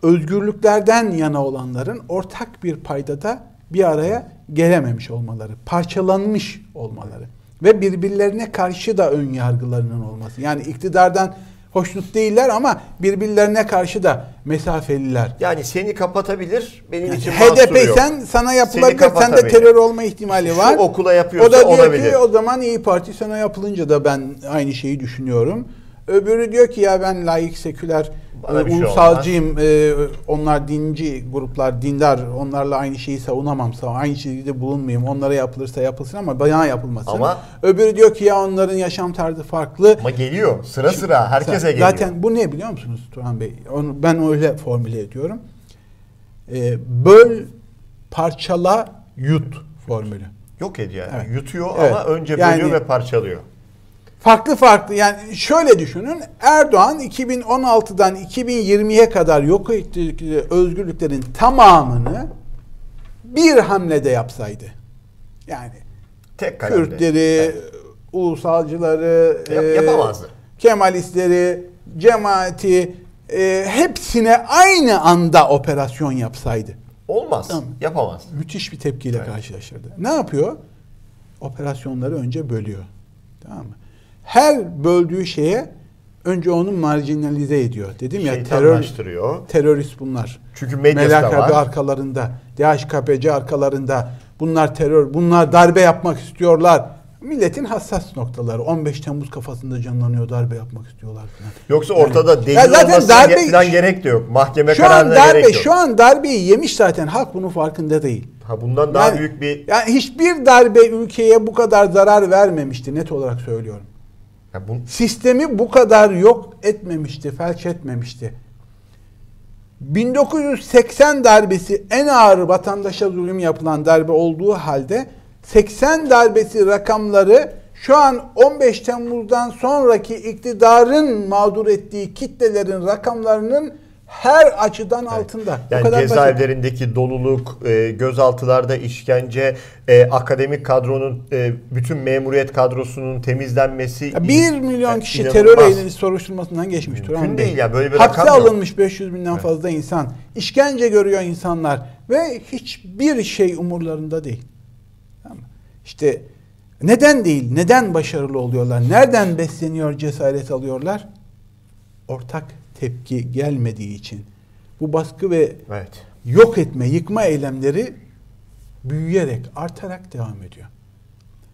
özgürlüklerden yana olanların ortak bir paydada bir araya gelememiş olmaları, parçalanmış olmaları ve birbirlerine karşı da ön yargılarının olması. Yani iktidardan hoşnut değiller ama birbirlerine karşı da mesafeliler. Yani seni kapatabilir, benim için mahsuru HDP sen sana yapılabilir, sende kapatabilir. terör olma ihtimali Şu var. okula yapıyorsa o da diyor olabilir. ki o zaman İyi Parti sana yapılınca da ben aynı şeyi düşünüyorum. Öbürü diyor ki ya ben layık seküler Bana e, bir şey ulusalcıyım. e, onlar dinci gruplar, dindar. Onlarla aynı şeyi savunamam. sav- Aynı şeyde bulunmayayım. Onlara yapılırsa yapılsın ama bana yapılmasın. Ama- Öbürü diyor ki ya onların yaşam tarzı farklı. Ama geliyor sıra sıra herkese geliyor. Zaten bu ne biliyor musunuz Turan Bey? Onu ben öyle formüle ediyorum. Ee, böl, parçala, yut formülü. yok ediyor. Yani. Evet. Yutuyor Evet. ama önce Yani- bölüyor ve parçalıyor. Farklı farklı yani şöyle düşünün Erdoğan 2016'dan 2020'ye kadar yok ettiği özgürlüklerin tamamını bir hamlede yapsaydı. Yani Tek kalemde. Kürtleri, Evet. ulusalcıları, Yap- e, yapamazdı. Kemalistleri, cemaati e, hepsine aynı anda operasyon yapsaydı. Olmaz. Tamam. Yapamaz. Müthiş bir tepkiyle Evet. karşılaştırdı. Ne yapıyor? Operasyonları önce bölüyor. Tamam mı? Her böldüğü şeye önce onu marjinalize ediyor. Dedim ya terör terörist bunlar. Çünkü medyası da MLKP var. arkalarında, DHKPC arkalarında. Bunlar terör, bunlar darbe yapmak istiyorlar. Milletin hassas noktaları. 15 Temmuz kafasında canlanıyor darbe yapmak istiyorlar falan. Yoksa Yani- ortada delil Ya zaten darbe- falan gerek de yok. Mahkeme Şu an kararına darbe, gerek yok. şu an darbeyi yemiş zaten. Halk bunun farkında değil. Ha, bundan daha Yani- büyük bir... Yani hiçbir darbe ülkeye bu kadar zarar vermemişti net olarak söylüyorum. Ya bu, Sistemi bu kadar yok etmemişti, felç etmemişti. 1980 darbesi en ağır vatandaşa zulüm yapılan darbe olduğu halde 80 darbesi rakamları şu an 15 Temmuz'dan sonraki iktidarın mağdur ettiği kitlelerin rakamlarının her açıdan altında. Bu yani kadar basit. cezaevlerindeki doluluk, e, gözaltılarda işkence, e, akademik kadronun, e, bütün memuriyet kadrosunun temizlenmesi... Ya 1 milyon Yani kişi inanılmaz. terör eylemi soruşturmasından geçmiş. Mümkün Turan değil Bey. ya, böyle bir Hapse rakam yok. alınmış 500 binden fazla insan. İşkence görüyor insanlar. Ve hiçbir şey umurlarında değil. Tamam? İşte neden değil, neden başarılı oluyorlar, nereden besleniyor, cesaret alıyorlar? Ortak tepki gelmediği için. Bu baskı ve Evet. yok etme, yıkma eylemleri büyüyerek, artarak devam ediyor.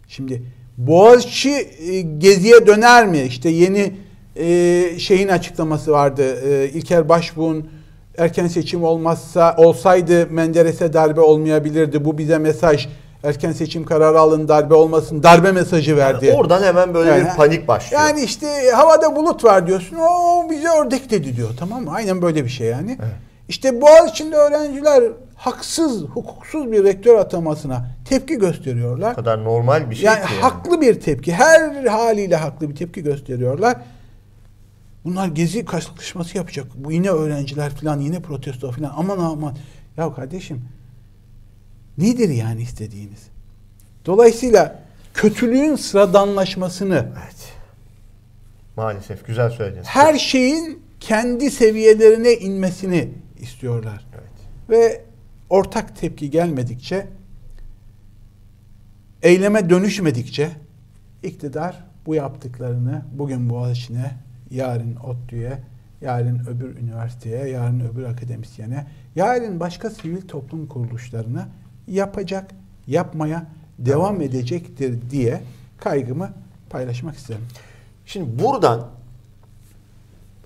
Şimdi Boğaziçi e, geziye döner mi? İşte yeni e, şeyin açıklaması vardı. E, İlker Başbuğ'un erken seçim olmazsa olsaydı Menderes'e darbe olmayabilirdi. Bu bize mesaj. Erken seçim kararı alın darbe olmasın. Darbe mesajı verdi. Oradan hemen böyle Yani- bir panik başlıyor. Yani işte havada bulut var diyorsun. O bize ördek dedi diyor. Tamam mı? Aynen böyle bir şey yani. İşte Boğaziçi'nde öğrenciler haksız, hukuksuz bir rektör atamasına tepki gösteriyorlar. o kadar normal bir şey Yani ki. yani. haklı bir tepki. Her haliyle haklı bir tepki gösteriyorlar. Bunlar gezi kalkışması yapacak. Bu yine öğrenciler falan yine protesto falan. Aman aman. Ya kardeşim nedir yani istediğiniz? Dolayısıyla kötülüğün sıradanlaşmasını Evet. Maalesef güzel söylediniz. her şeyin kendi seviyelerine inmesini istiyorlar. Evet. Ve ortak tepki gelmedikçe, eyleme dönüşmedikçe iktidar bu yaptıklarını bugün Boğaziçi'ne, yarın ODTÜ'ye, yarın öbür üniversiteye, yarın öbür akademisyene, yarın başka sivil toplum kuruluşlarına yapacak, yapmaya devam edecektir diye kaygımı paylaşmak isterim. Şimdi buradan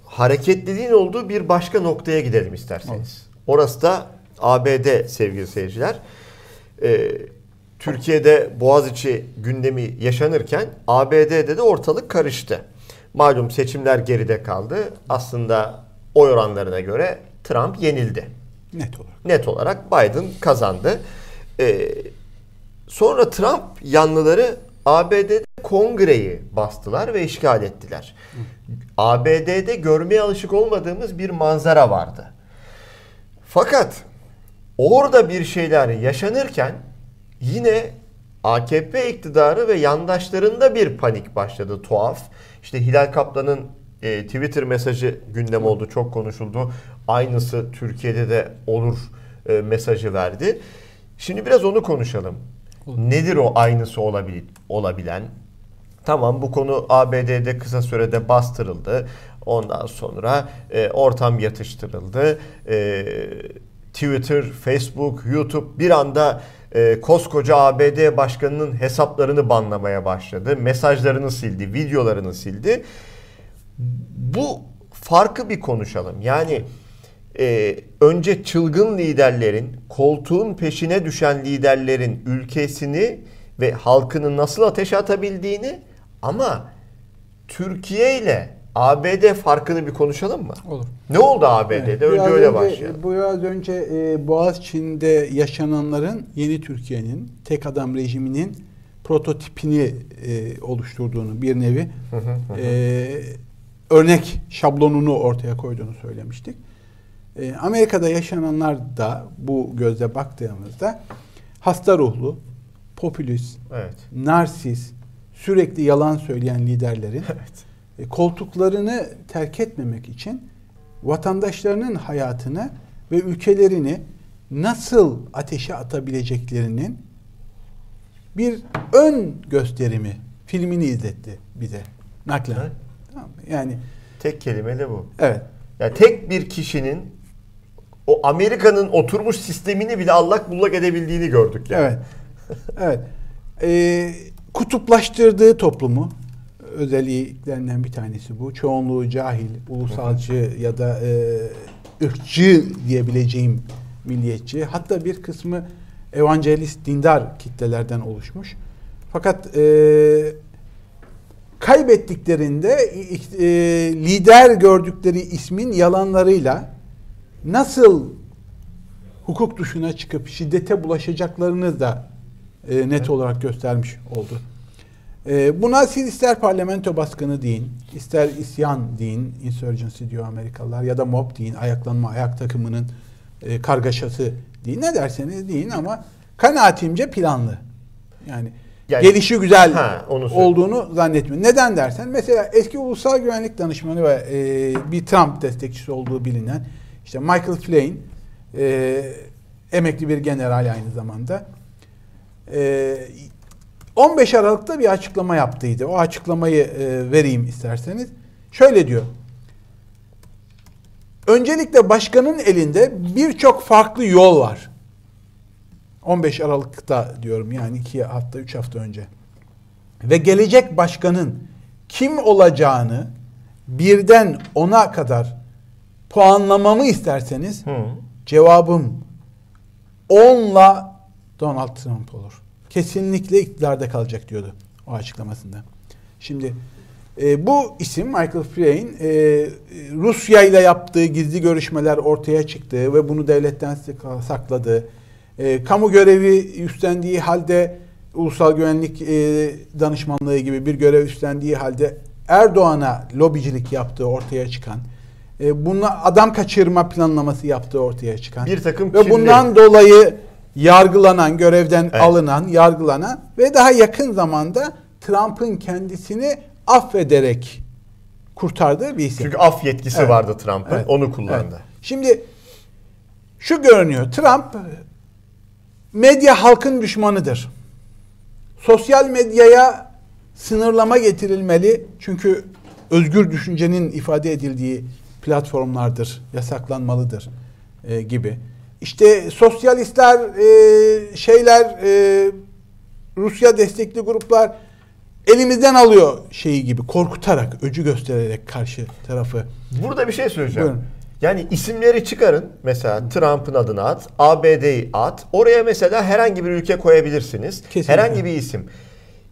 hareketliliğin olduğu bir başka noktaya gidelim isterseniz. Orası da ABD sevgili seyirciler. Ee, Türkiye'de Boğaziçi gündemi yaşanırken ABD'de de ortalık karıştı. Malum seçimler geride kaldı. Aslında oy oranlarına göre Trump yenildi. Net olarak. Net olarak Biden kazandı. Ee, sonra Trump yanlıları ABD'de kongreyi bastılar ve işgal ettiler. ABD'de görmeye alışık olmadığımız bir manzara vardı. Fakat orada bir şeyler yaşanırken yine AKP iktidarı ve yandaşlarında bir panik başladı tuhaf. İşte Hilal Kaplan'ın e, Twitter mesajı gündem oldu, çok konuşuldu. Aynısı Türkiye'de de olur e, mesajı verdi. Şimdi biraz onu konuşalım. Nedir o aynısı olabil olabilen? Tamam bu konu ABD'de kısa sürede bastırıldı. Ondan sonra e, ortam yatıştırıldı. E, Twitter, Facebook, YouTube bir anda e, koskoca ABD başkanının hesaplarını banlamaya başladı. Mesajlarını sildi, videolarını sildi. Bu farkı bir konuşalım. Yani e, önce çılgın liderlerin, koltuğun peşine düşen liderlerin ülkesini ve halkını nasıl ateşe atabildiğini ama Türkiye ile ABD farkını bir konuşalım mı? Olur. Ne oldu ABD'de? Evet, önce öyle başlayalım. Biraz önce e, Boğaziçi'nde yaşananların yeni Türkiye'nin, tek adam rejiminin prototipini e, oluşturduğunu bir nevi e, örnek şablonunu ortaya koyduğunu söylemiştik. E, Amerika'da yaşananlar da bu gözle baktığımızda hasta ruhlu, popülist, Evet. narsist, sürekli yalan söyleyen liderlerin *laughs* e, koltuklarını terk etmemek için vatandaşlarının hayatını ve ülkelerini nasıl ateşe atabileceklerinin bir ön gösterimi filmini izletti bize naklen. Evet. Tamam mı? Yani Tek kelimeyle bu. evet. Yani tek bir kişinin o Amerika'nın oturmuş sistemini bile allak bullak edebildiğini gördük yani. Evet. evet. Ee, kutuplaştırdığı toplumu özelliklerinden bir tanesi bu. Çoğunluğu cahil, ulusalcı ya da e, ırkçı diyebileceğim milliyetçi. Hatta bir kısmı evangelist, dindar kitlelerden oluşmuş. Fakat e, kaybettiklerinde e, lider gördükleri ismin yalanlarıyla nasıl hukuk dışına çıkıp şiddete bulaşacaklarını da e, net olarak göstermiş oldu. E, buna siz ister parlamento baskını deyin, ister isyan deyin, insurgency diyor Amerikalılar ya da mob deyin, ayaklanma ayak takımının e, kargaşası deyin. Ne derseniz deyin ama kanaatimce planlı. Yani, Yani- gelişi güzel Ha, onu olduğunu zannetmiyorum. Neden dersen mesela eski ulusal güvenlik danışmanı ve e, bir Trump destekçisi olduğu bilinen işte Michael Flynn e, emekli bir general aynı zamanda e, 15 Aralık'ta bir açıklama yaptıydı. O açıklamayı e, vereyim isterseniz. Şöyle diyor. Öncelikle başkanın elinde birçok farklı yol var. 15 Aralık'ta diyorum yani 2 hafta 3 hafta önce. Ve gelecek başkanın kim olacağını birden ona kadar puanlamamı isterseniz Hı. cevabım 10'la Donald Trump olur. Kesinlikle iktidarda kalacak diyordu o açıklamasında. Şimdi e, bu isim Michael Flynn e, Rusya ile yaptığı gizli görüşmeler ortaya çıktı ve bunu devletten sak- sakladı. E, kamu görevi üstlendiği halde ulusal güvenlik e, danışmanlığı gibi bir görev üstlendiği halde Erdoğan'a lobicilik yaptığı ortaya çıkan, e, bununla adam kaçırma planlaması yaptığı ortaya çıkan Bir takım ve kirli- bundan dolayı yargılanan, görevden Evet. alınan, yargılanan ve daha yakın zamanda Trump'ın kendisini affederek kurtardığı bir isim. Çünkü af yetkisi Evet. vardı Trump'ın. Evet. Onu kullandı. Evet. Şimdi şu görünüyor. Trump medya halkın düşmanıdır. Sosyal medyaya sınırlama getirilmeli. Çünkü özgür düşüncenin ifade edildiği platformlardır, yasaklanmalıdır e, gibi. İşte sosyalistler, e, şeyler, e, Rusya destekli gruplar elimizden alıyor şeyi gibi korkutarak, öcü göstererek karşı tarafı. Burada bir şey söyleyeceğim. Buyurun. Yani isimleri çıkarın. Mesela Trump'ın adını at, ABD'yi at. Oraya mesela herhangi bir ülke koyabilirsiniz. Kesinlikle. Herhangi bir isim.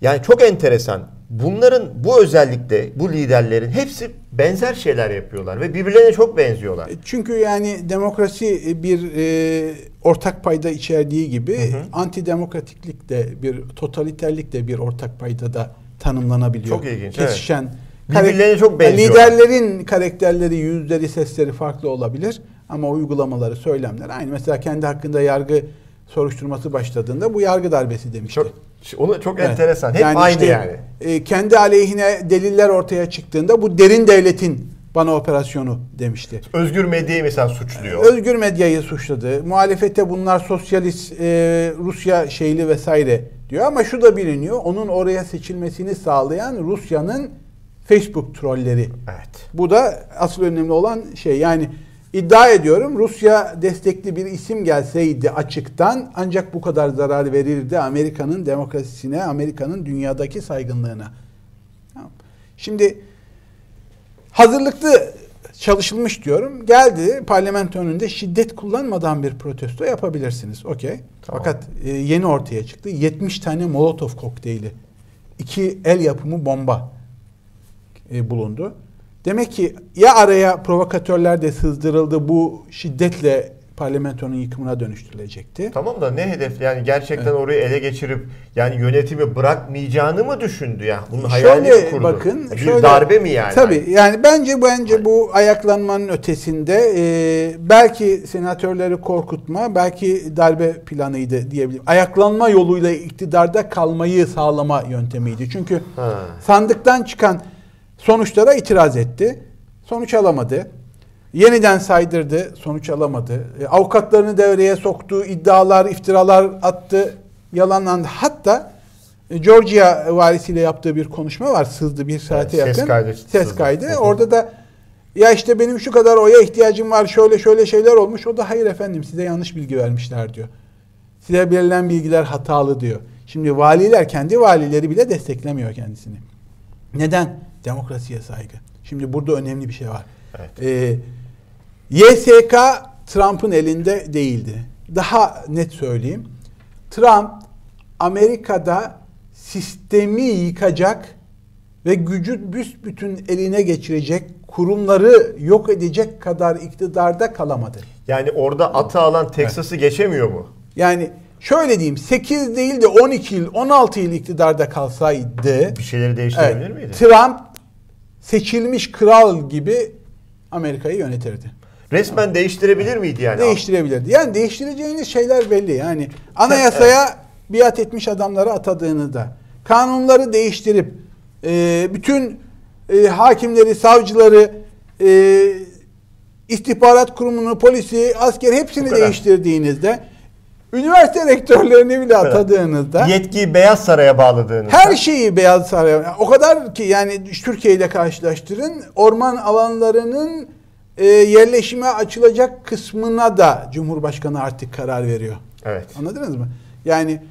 Yani çok enteresan. Bunların bu özellikle bu liderlerin hepsi benzer şeyler yapıyorlar ve birbirlerine çok benziyorlar. E, Çünkü yani demokrasi bir e, ortak payda içerdiği gibi antidemokratiklik de bir totaliterlik de bir ortak payda da tanımlanabiliyor. Çok ilginç, evet. Kesişen. Birbirlerine çok Yani benziyorlar. Liderlerin karakterleri, yüzleri, sesleri farklı olabilir ama uygulamaları, söylemler aynı. Mesela kendi hakkında yargı soruşturması başladığında bu yargı darbesi demişti. Çok onu çok Evet. enteresan. Hep aynı işte, yani. e, kendi aleyhine deliller ortaya çıktığında bu derin devletin bana operasyonu demişti. Özgür medyayı mesela suçluyor. Özgür medyayı suçladı. Muhalefete bunlar sosyalist e, Rusya şeyli vesaire diyor ama şu da biliniyor. Onun oraya seçilmesini sağlayan Rusya'nın Facebook trolleri. Evet. Bu da asıl önemli olan şey. Yani iddia ediyorum Rusya destekli bir isim gelseydi açıktan ancak bu kadar zarar verirdi Amerika'nın demokrasisine, Amerika'nın dünyadaki saygınlığına. Tamam. Şimdi hazırlıklı çalışılmış diyorum. Geldi parlamento önünde şiddet kullanmadan bir protesto yapabilirsiniz. Okey. Tamam. Fakat e, yeni ortaya çıktı. 70 tane Molotov kokteyli. iki el yapımı bomba e, bulundu. Demek ki ya araya provokatörler de sızdırıldı bu şiddetle parlamentonun yıkımına dönüştürülecekti. Tamam da ne hedef yani gerçekten Evet. orayı ele geçirip yani yönetimi bırakmayacağını mı düşündü ya? Bunun hayalini Şöyle kurdu? bakın. Bir şöyle, darbe mi yani? Tabii yani bence bence bu ayaklanmanın ötesinde e, belki senatörleri korkutma, belki darbe planıydı diyebilirim. Ayaklanma yoluyla iktidarda kalmayı sağlama yöntemiydi. Çünkü Ha. sandıktan çıkan sonuçlara itiraz etti. Sonuç alamadı. Yeniden saydırdı, sonuç alamadı. E, avukatlarını devreye soktu, iddialar, iftiralar attı, yalanlandı. Hatta e, Georgia valisiyle yaptığı bir konuşma var. Sızdı bir saate Evet, yakın. ses kaydı Ses sızdı. kaydı. Orada da ya işte benim şu kadar oya ihtiyacım var, şöyle şöyle şeyler olmuş. O da hayır efendim size yanlış bilgi vermişler diyor. Size verilen bilgiler hatalı diyor. Şimdi valiler kendi valileri bile desteklemiyor kendisini. Neden? Demokrasiye saygı. Şimdi burada önemli bir şey var. Evet. Ee, YSK Trump'ın elinde değildi. Daha net söyleyeyim. Trump Amerika'da sistemi yıkacak ve gücü büsbütün eline geçirecek, kurumları yok edecek kadar iktidarda kalamadı. Yani orada atı alan Texas'ı geçemiyor mu? Yani şöyle diyeyim 8 değil de 12 yıl 16 yıl iktidarda kalsaydı Bir şeyleri değiştirebilir evet, miydi? Trump seçilmiş kral gibi Amerika'yı yönetirdi. Resmen değiştirebilir miydi yani? Değiştirebilirdi. Yani değiştireceğiniz şeyler belli. Yani anayasaya biat etmiş adamları atadığınızda, kanunları değiştirip e, bütün e, hakimleri, savcıları, e, istihbarat kurumunu, polisi, asker hepsini değiştirdiğinizde, üniversite rektörlerini bile atadığınızda Yetkiyi Beyaz Saray'a bağladığınızda. her şeyi Beyaz Saray o kadar ki yani Türkiye ile karşılaştırın orman alanlarının e, yerleşime açılacak kısmına da Cumhurbaşkanı artık karar veriyor. Evet. Anladınız mı? Yani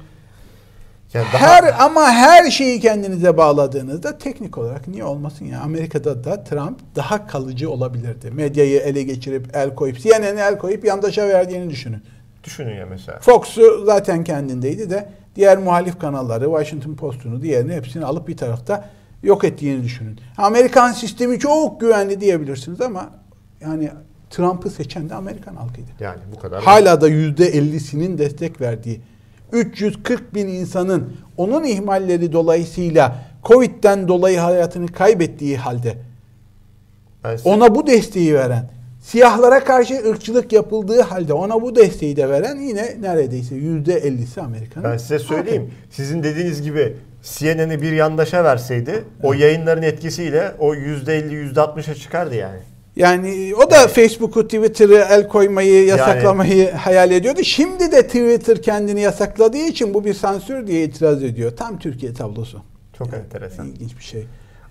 Yani daha- her ama her şeyi kendinize bağladığınızda teknik olarak niye olmasın ya Amerika'da da Trump daha kalıcı olabilirdi. Medyayı ele geçirip el koyup CNN'e el koyup yandaşa verdiğini düşünün. Düşünün ya mesela. Fox'u zaten kendindeydi de diğer muhalif kanalları, Washington Post'unu, diğerini hepsini alıp bir tarafta yok ettiğini düşünün. Amerikan sistemi çok güvenli diyebilirsiniz ama yani Trump'ı seçen de Amerikan halkıydı. Yani bu kadar. Hala da yüzde 50'sinin destek verdiği 340 bin insanın onun ihmalleri dolayısıyla Covid'den dolayı hayatını kaybettiği halde size- ona bu desteği veren, siyahlara karşı ırkçılık yapıldığı halde ona bu desteği de veren yine neredeyse yüzde ellisi Amerika'nın. Ben size söyleyeyim. Sizin dediğiniz gibi CNN'i bir yandaşa verseydi o yayınların etkisiyle o %50 %60'a çıkardı yani. Yani o da Facebook'u, Twitter'ı el koymayı, yasaklamayı hayal ediyordu. Şimdi de Twitter kendini yasakladığı için bu bir sansür diye itiraz ediyor. Tam Türkiye tablosu. Çok enteresan. İlginç bir şey.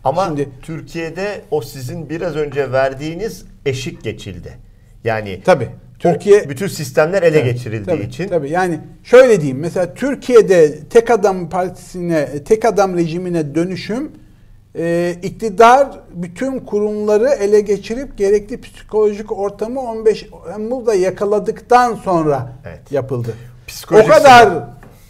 Ama Şimdi- Türkiye'de o sizin biraz önce verdiğiniz eşik geçildi. Yani Tabii. Türkiye bütün sistemler ele Tabii, geçirildiği tabii, için Tabii yani şöyle diyeyim. Mesela Türkiye'de tek adam partisine, tek adam rejimine dönüşüm e, iktidar bütün kurumları ele geçirip gerekli psikolojik ortamı 15 Temmuz'da yakaladıktan sonra Evet. yapıldı. Psikolojik o kadar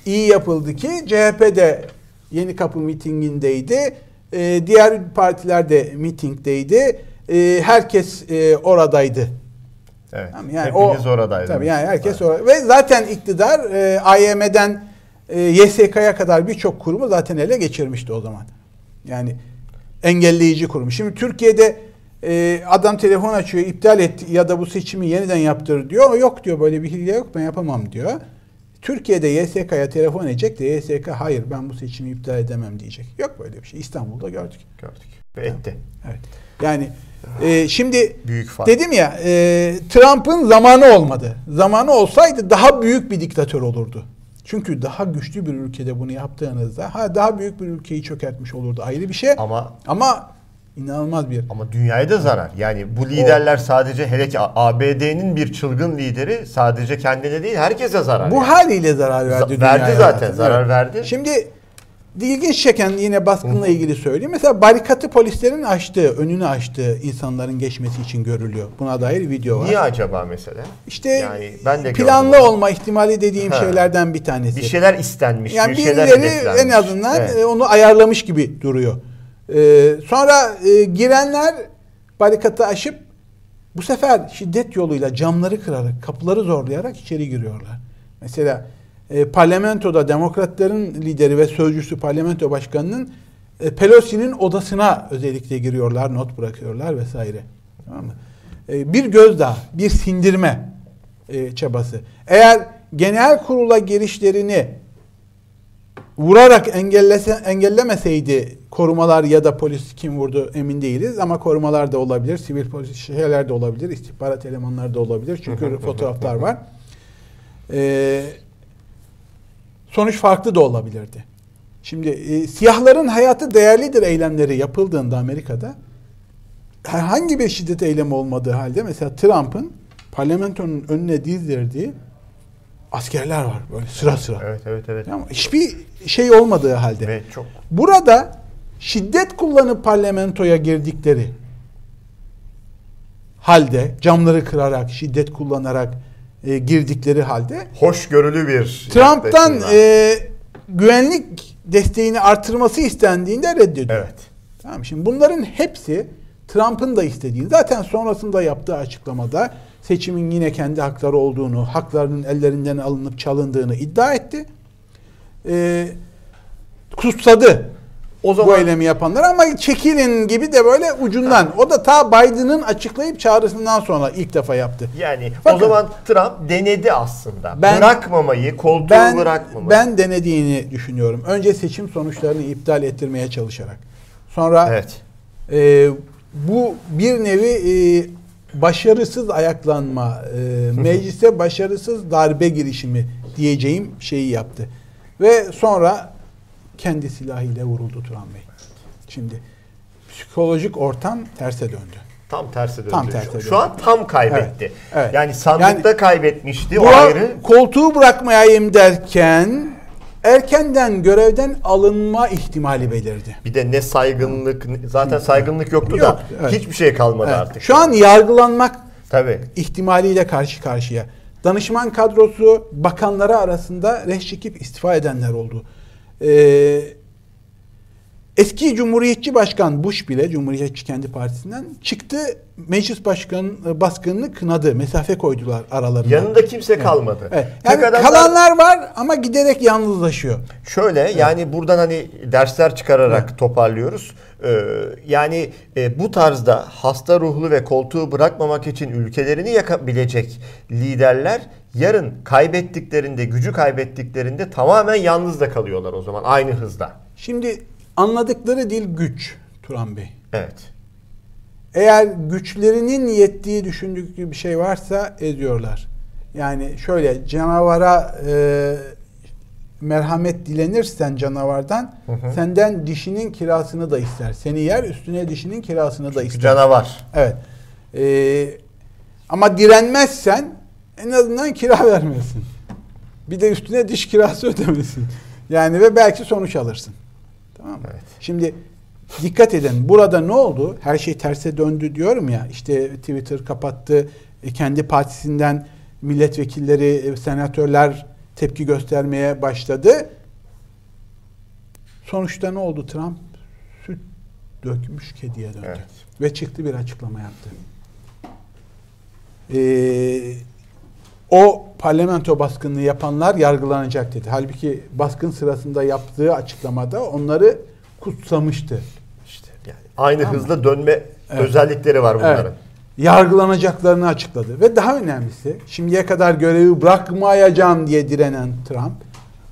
iyi yapıldı ki CHP de Yeni Kapı mitingindeydi. E, diğer partiler de mitingdeydi. E, herkes e, oradaydı. evet. Tamam, yani hepiniz o, oradaydınız. Tabii yani herkes Evet. orada. Ve zaten iktidar e, AYM'den e, YSK'ya kadar birçok kurumu zaten ele geçirmişti o zaman. Yani engelleyici kurum. Şimdi Türkiye'de e, adam telefon açıyor, iptal et ya da bu seçimi yeniden yaptır diyor. Yok diyor böyle bir hile yok ben yapamam diyor. Türkiye'de YSK'ya telefon edecek de YSK hayır ben bu seçimi iptal edemem diyecek. Yok böyle bir şey. İstanbul'da gördük. Gördük. Ve etti. Evet. Yani e, şimdi Büyük fark. dedim ya e, Trump'ın zamanı olmadı. Zamanı olsaydı daha büyük bir diktatör olurdu. Çünkü daha güçlü bir ülkede bunu yaptığınızda ha daha büyük bir ülkeyi çökertmiş olurdu ayrı bir şey. Ama Ama inanılmaz bir ama dünyaya da zarar. Yani bu liderler sadece hele ki ABD'nin bir çılgın lideri sadece kendine değil herkese zarar. bu yani. haliyle zarar verdi Z- verdi dünyaya zaten, zarar verdi. Şimdi ilginç çeken yine baskınla ilgili söyleyeyim. Mesela barikatı polislerin açtığı, önünü açtığı insanların geçmesi için görülüyor. Buna dair video var. Niye acaba mesela? İşte Yani ben de planlı gördüm. olma ihtimali dediğim Ha. şeylerden bir tanesi. Bir şeyler istenmiş, yani bir şeyler hedeflenmiş. en azından Evet. e, onu ayarlamış gibi duruyor. Ee, sonra e, girenler barikatı aşıp bu sefer şiddet yoluyla camları kırarak, kapıları zorlayarak içeri giriyorlar. Mesela e, parlamentoda demokratların lideri ve sözcüsü parlamento başkanının e, Pelosi'nin odasına özellikle giriyorlar, not bırakıyorlar vesaire. Tamam mı? E, bir gözdağı, bir sindirme e, çabası. Eğer genel kurula girişlerini vurarak engellese, engellemeseydi korumalar ya da polis kim vurdu emin değiliz ama korumalar da olabilir, sivil polis şeyler de olabilir, istihbarat elemanları da olabilir çünkü fotoğraflar var. Ee, sonuç farklı da olabilirdi. Şimdi e, siyahların hayatı değerlidir eylemleri yapıldığında Amerika'da herhangi bir şiddet eylemi olmadığı halde mesela Trump'ın parlamentonun önüne dizdirdiği askerler var böyle sıra sıra. Evet evet evet. Ama hiçbir şey olmadığı halde. Ve çok Burada şiddet kullanıp parlamentoya girdikleri halde camları kırarak, şiddet kullanarak e, girdikleri halde hoşgörülü bir Trump'tan e, güvenlik desteğini artırması istendiğinde reddediyor. Evet. Tamam şimdi bunların hepsi Trump'ın da istediği. Zaten sonrasında yaptığı açıklamada seçimin yine kendi hakları olduğunu, haklarının ellerinden alınıp çalındığını iddia etti. Ee, kutsadı O bu zaman eylemi yapanlar ama çekilin gibi de böyle ucundan. O da ta Biden'ın açıklayıp çağrısından sonra ilk defa yaptı. yani Bakın. o zaman Trump denedi aslında. Ben- bırakmamayı, koltuğu Ben bırakmamayı. ben denediğini düşünüyorum. Önce seçim sonuçlarını iptal ettirmeye çalışarak. Sonra Evet. e, bu bir nevi e, başarısız ayaklanma, e, *laughs* meclise başarısız darbe girişimi diyeceğim şeyi yaptı. Ve sonra kendi silahıyla vuruldu Turan Bey. Şimdi psikolojik ortam terse döndü. Tam tersi döndü. Tam Şu- tersi Şu, döndü. an tam kaybetti. Evet, evet. Yani sandıkta Yani- kaybetmişti o ayrı. koltuğu bırakmayayım derken erkenden görevden alınma ihtimali belirdi. Bir de ne saygınlık, zaten saygınlık yoktu Yok, da evet. hiçbir şey kalmadı Evet. artık. Şu an yargılanmak Tabii. ihtimaliyle karşı karşıya. Danışman kadrosu bakanları arasında reş çekip istifa edenler oldu. Ee, eski Cumhuriyetçi Başkan Bush bile Cumhuriyetçi kendi partisinden çıktı. Meclis başkanı baskınını kınadı. Mesafe koydular aralarında. Yanında kimse kalmadı. Evet. Tek Yani adamlar- kalanlar var ama giderek yalnızlaşıyor. Şöyle yani buradan hani dersler çıkararak toparlıyoruz. Ee, yani e, bu tarzda hasta ruhlu ve koltuğu bırakmamak için ülkelerini yakabilecek liderler yarın kaybettiklerinde, gücü kaybettiklerinde tamamen yalnız da kalıyorlar o zaman aynı hızda. Şimdi anladıkları dil güç Turan Bey. Evet. Eğer güçlerinin yettiği düşündükleri bir şey varsa ediyorlar. Yani şöyle canavara e, merhamet dilenirsen canavardan senden dişinin kirasını da ister. Seni yer üstüne dişinin kirasını da ister. Canavar. Evet. E, ama direnmezsen en azından kira *laughs* vermesin. Bir de üstüne diş kirası ödemesin. Yani ve belki sonuç alırsın. Tamam mı? Evet. Şimdi dikkat edin. Burada ne oldu? Her şey terse döndü diyorum ya. İşte Twitter kapattı. E, kendi partisinden milletvekilleri, e, senatörler tepki göstermeye başladı. Sonuçta ne oldu? Trump süt dökmüş kediye döndü. Evet. Ve çıktı bir açıklama yaptı. Ee, o parlamento baskınını yapanlar yargılanacak dedi. Halbuki baskın sırasında yaptığı açıklamada onları kutsamıştı. İşte yani aynı Tamam. hızla dönme Evet. özellikleri var bunların. Evet. Yargılanacaklarını açıkladı. Ve daha önemlisi şimdiye kadar görevi bırakmayacağım diye direnen Trump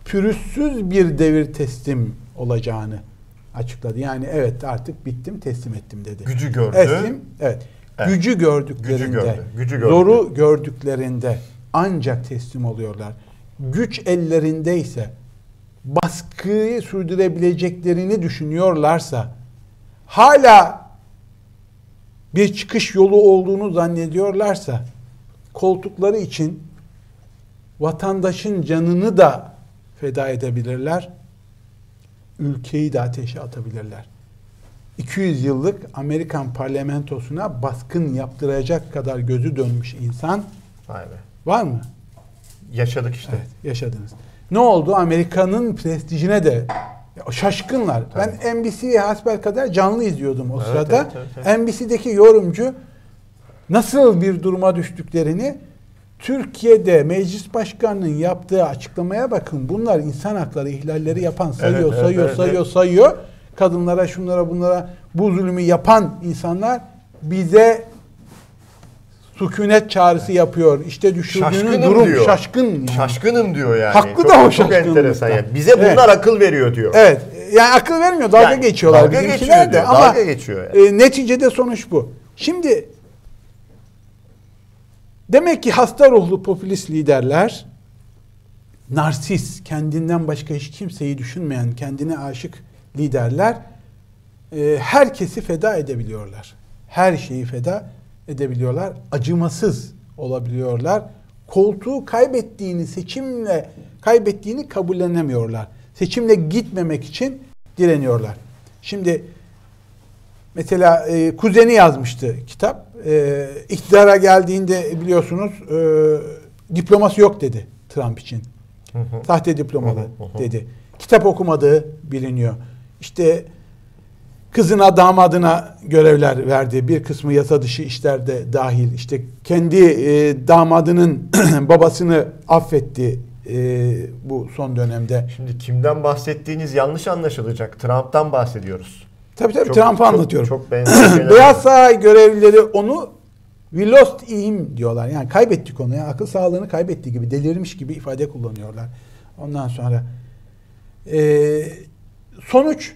pürüzsüz bir devir teslim olacağını açıkladı. Yani evet artık bittim teslim ettim dedi. Gücü gördü. Teslim, evet. Evet. Gücü gördüklerinde, Gücü gördü, gücü gördü. zoru gördüklerinde ancak teslim oluyorlar. Güç ellerindeyse baskıyı sürdürebileceklerini düşünüyorlarsa hala bir çıkış yolu olduğunu zannediyorlarsa koltukları için vatandaşın canını da feda edebilirler. Ülkeyi de ateşe atabilirler. 200 yıllık Amerikan parlamentosuna baskın yaptıracak kadar gözü dönmüş insan Vay be. Var mı? Yaşadık işte. Evet, yaşadınız. Ne oldu? Amerika'nın prestijine de şaşkınlar. Tabii. Ben NBC'yi hasbelkader canlı izliyordum o Evet, sırada. evet, evet, evet. NBC'deki yorumcu nasıl bir duruma düştüklerini Türkiye'de meclis başkanının yaptığı açıklamaya bakın. Bunlar insan hakları ihlalleri yapan sayıyor, Evet, evet, sayıyor, evet, sayıyor, evet. sayıyor. Kadınlara, şunlara, bunlara bu zulmü yapan insanlar bize sükunet çağrısı yapıyor. İşte düşürdüğünün Şaşkınım durum diyor. şaşkın. Şaşkınım diyor yani. Haklı çok, da o Çok enteresan yani. Bize bunlar Evet. akıl veriyor diyor. Evet. yani akıl vermiyor. Dalga Yani geçiyorlar dalga bizimkiler geçiyor de diyor, ama dalga geçiyor yani. e, neticede sonuç bu. Şimdi demek ki hasta ruhlu popülist liderler narsis, kendinden başka hiç kimseyi düşünmeyen, kendine aşık liderler e, herkesi feda edebiliyorlar. Her şeyi feda edebiliyorlar. Acımasız olabiliyorlar. Koltuğu kaybettiğini, seçimle kaybettiğini kabullenemiyorlar. Seçimle gitmemek için direniyorlar. Şimdi mesela e, kuzeni yazmıştı kitap. E, iktidara geldiğinde biliyorsunuz e, diploması yok dedi Trump için. Sahte diplomalı Hı hı, hı. dedi. Kitap okumadığı biliniyor. İşte kızına damadına görevler verdi. Bir kısmı yasa dışı işlerde dahil. İşte kendi e, damadının *clears throat* babasını affetti e, bu son dönemde. Şimdi kimden bahsettiğiniz yanlış anlaşılacak. Trump'tan bahsediyoruz. Tabii tabii Çok- Trump'ı çok- anlatıyorum. çok *clears throat* şeyler Beyaz. Saray görevlileri onu we lost him diyorlar. Yani kaybettik onu. Yani akıl sağlığını kaybettiği gibi, delirmiş gibi ifade kullanıyorlar. Ondan sonra e, sonuç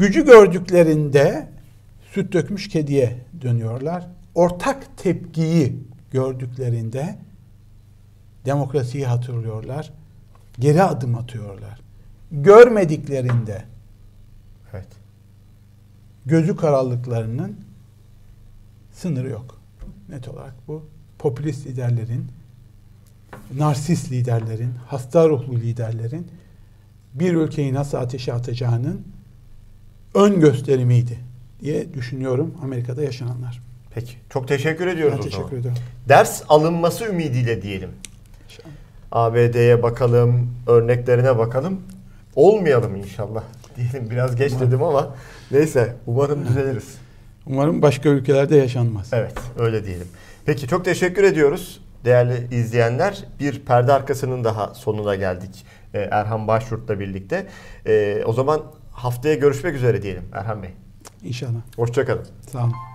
gücü gördüklerinde süt dökmüş kediye dönüyorlar. Ortak tepkiyi gördüklerinde demokrasiyi hatırlıyorlar. Geri adım atıyorlar. Görmediklerinde Evet. gözü kararlılıklarının sınırı yok. Net olarak bu popülist liderlerin, narsist liderlerin, hasta ruhlu liderlerin bir ülkeyi nasıl ateşe atacağının ön gösterimiydi diye düşünüyorum Amerika'da yaşananlar. Peki. Çok teşekkür ediyoruz Ben o teşekkür zaman. ederim. Ders alınması ümidiyle diyelim. ABD'ye bakalım, örneklerine bakalım. Olmayalım inşallah. Diyelim biraz geç dedim ama neyse umarım düzeliriz. Umarım başka ülkelerde yaşanmaz. Evet öyle diyelim. Peki çok teşekkür ediyoruz değerli izleyenler. Bir perde arkasının daha sonuna geldik Ee, Erhan Başyurt'la birlikte. Ee, o zaman haftaya görüşmek üzere diyelim Erhan Bey. İnşallah. Hoşçakalın. Sağ olun.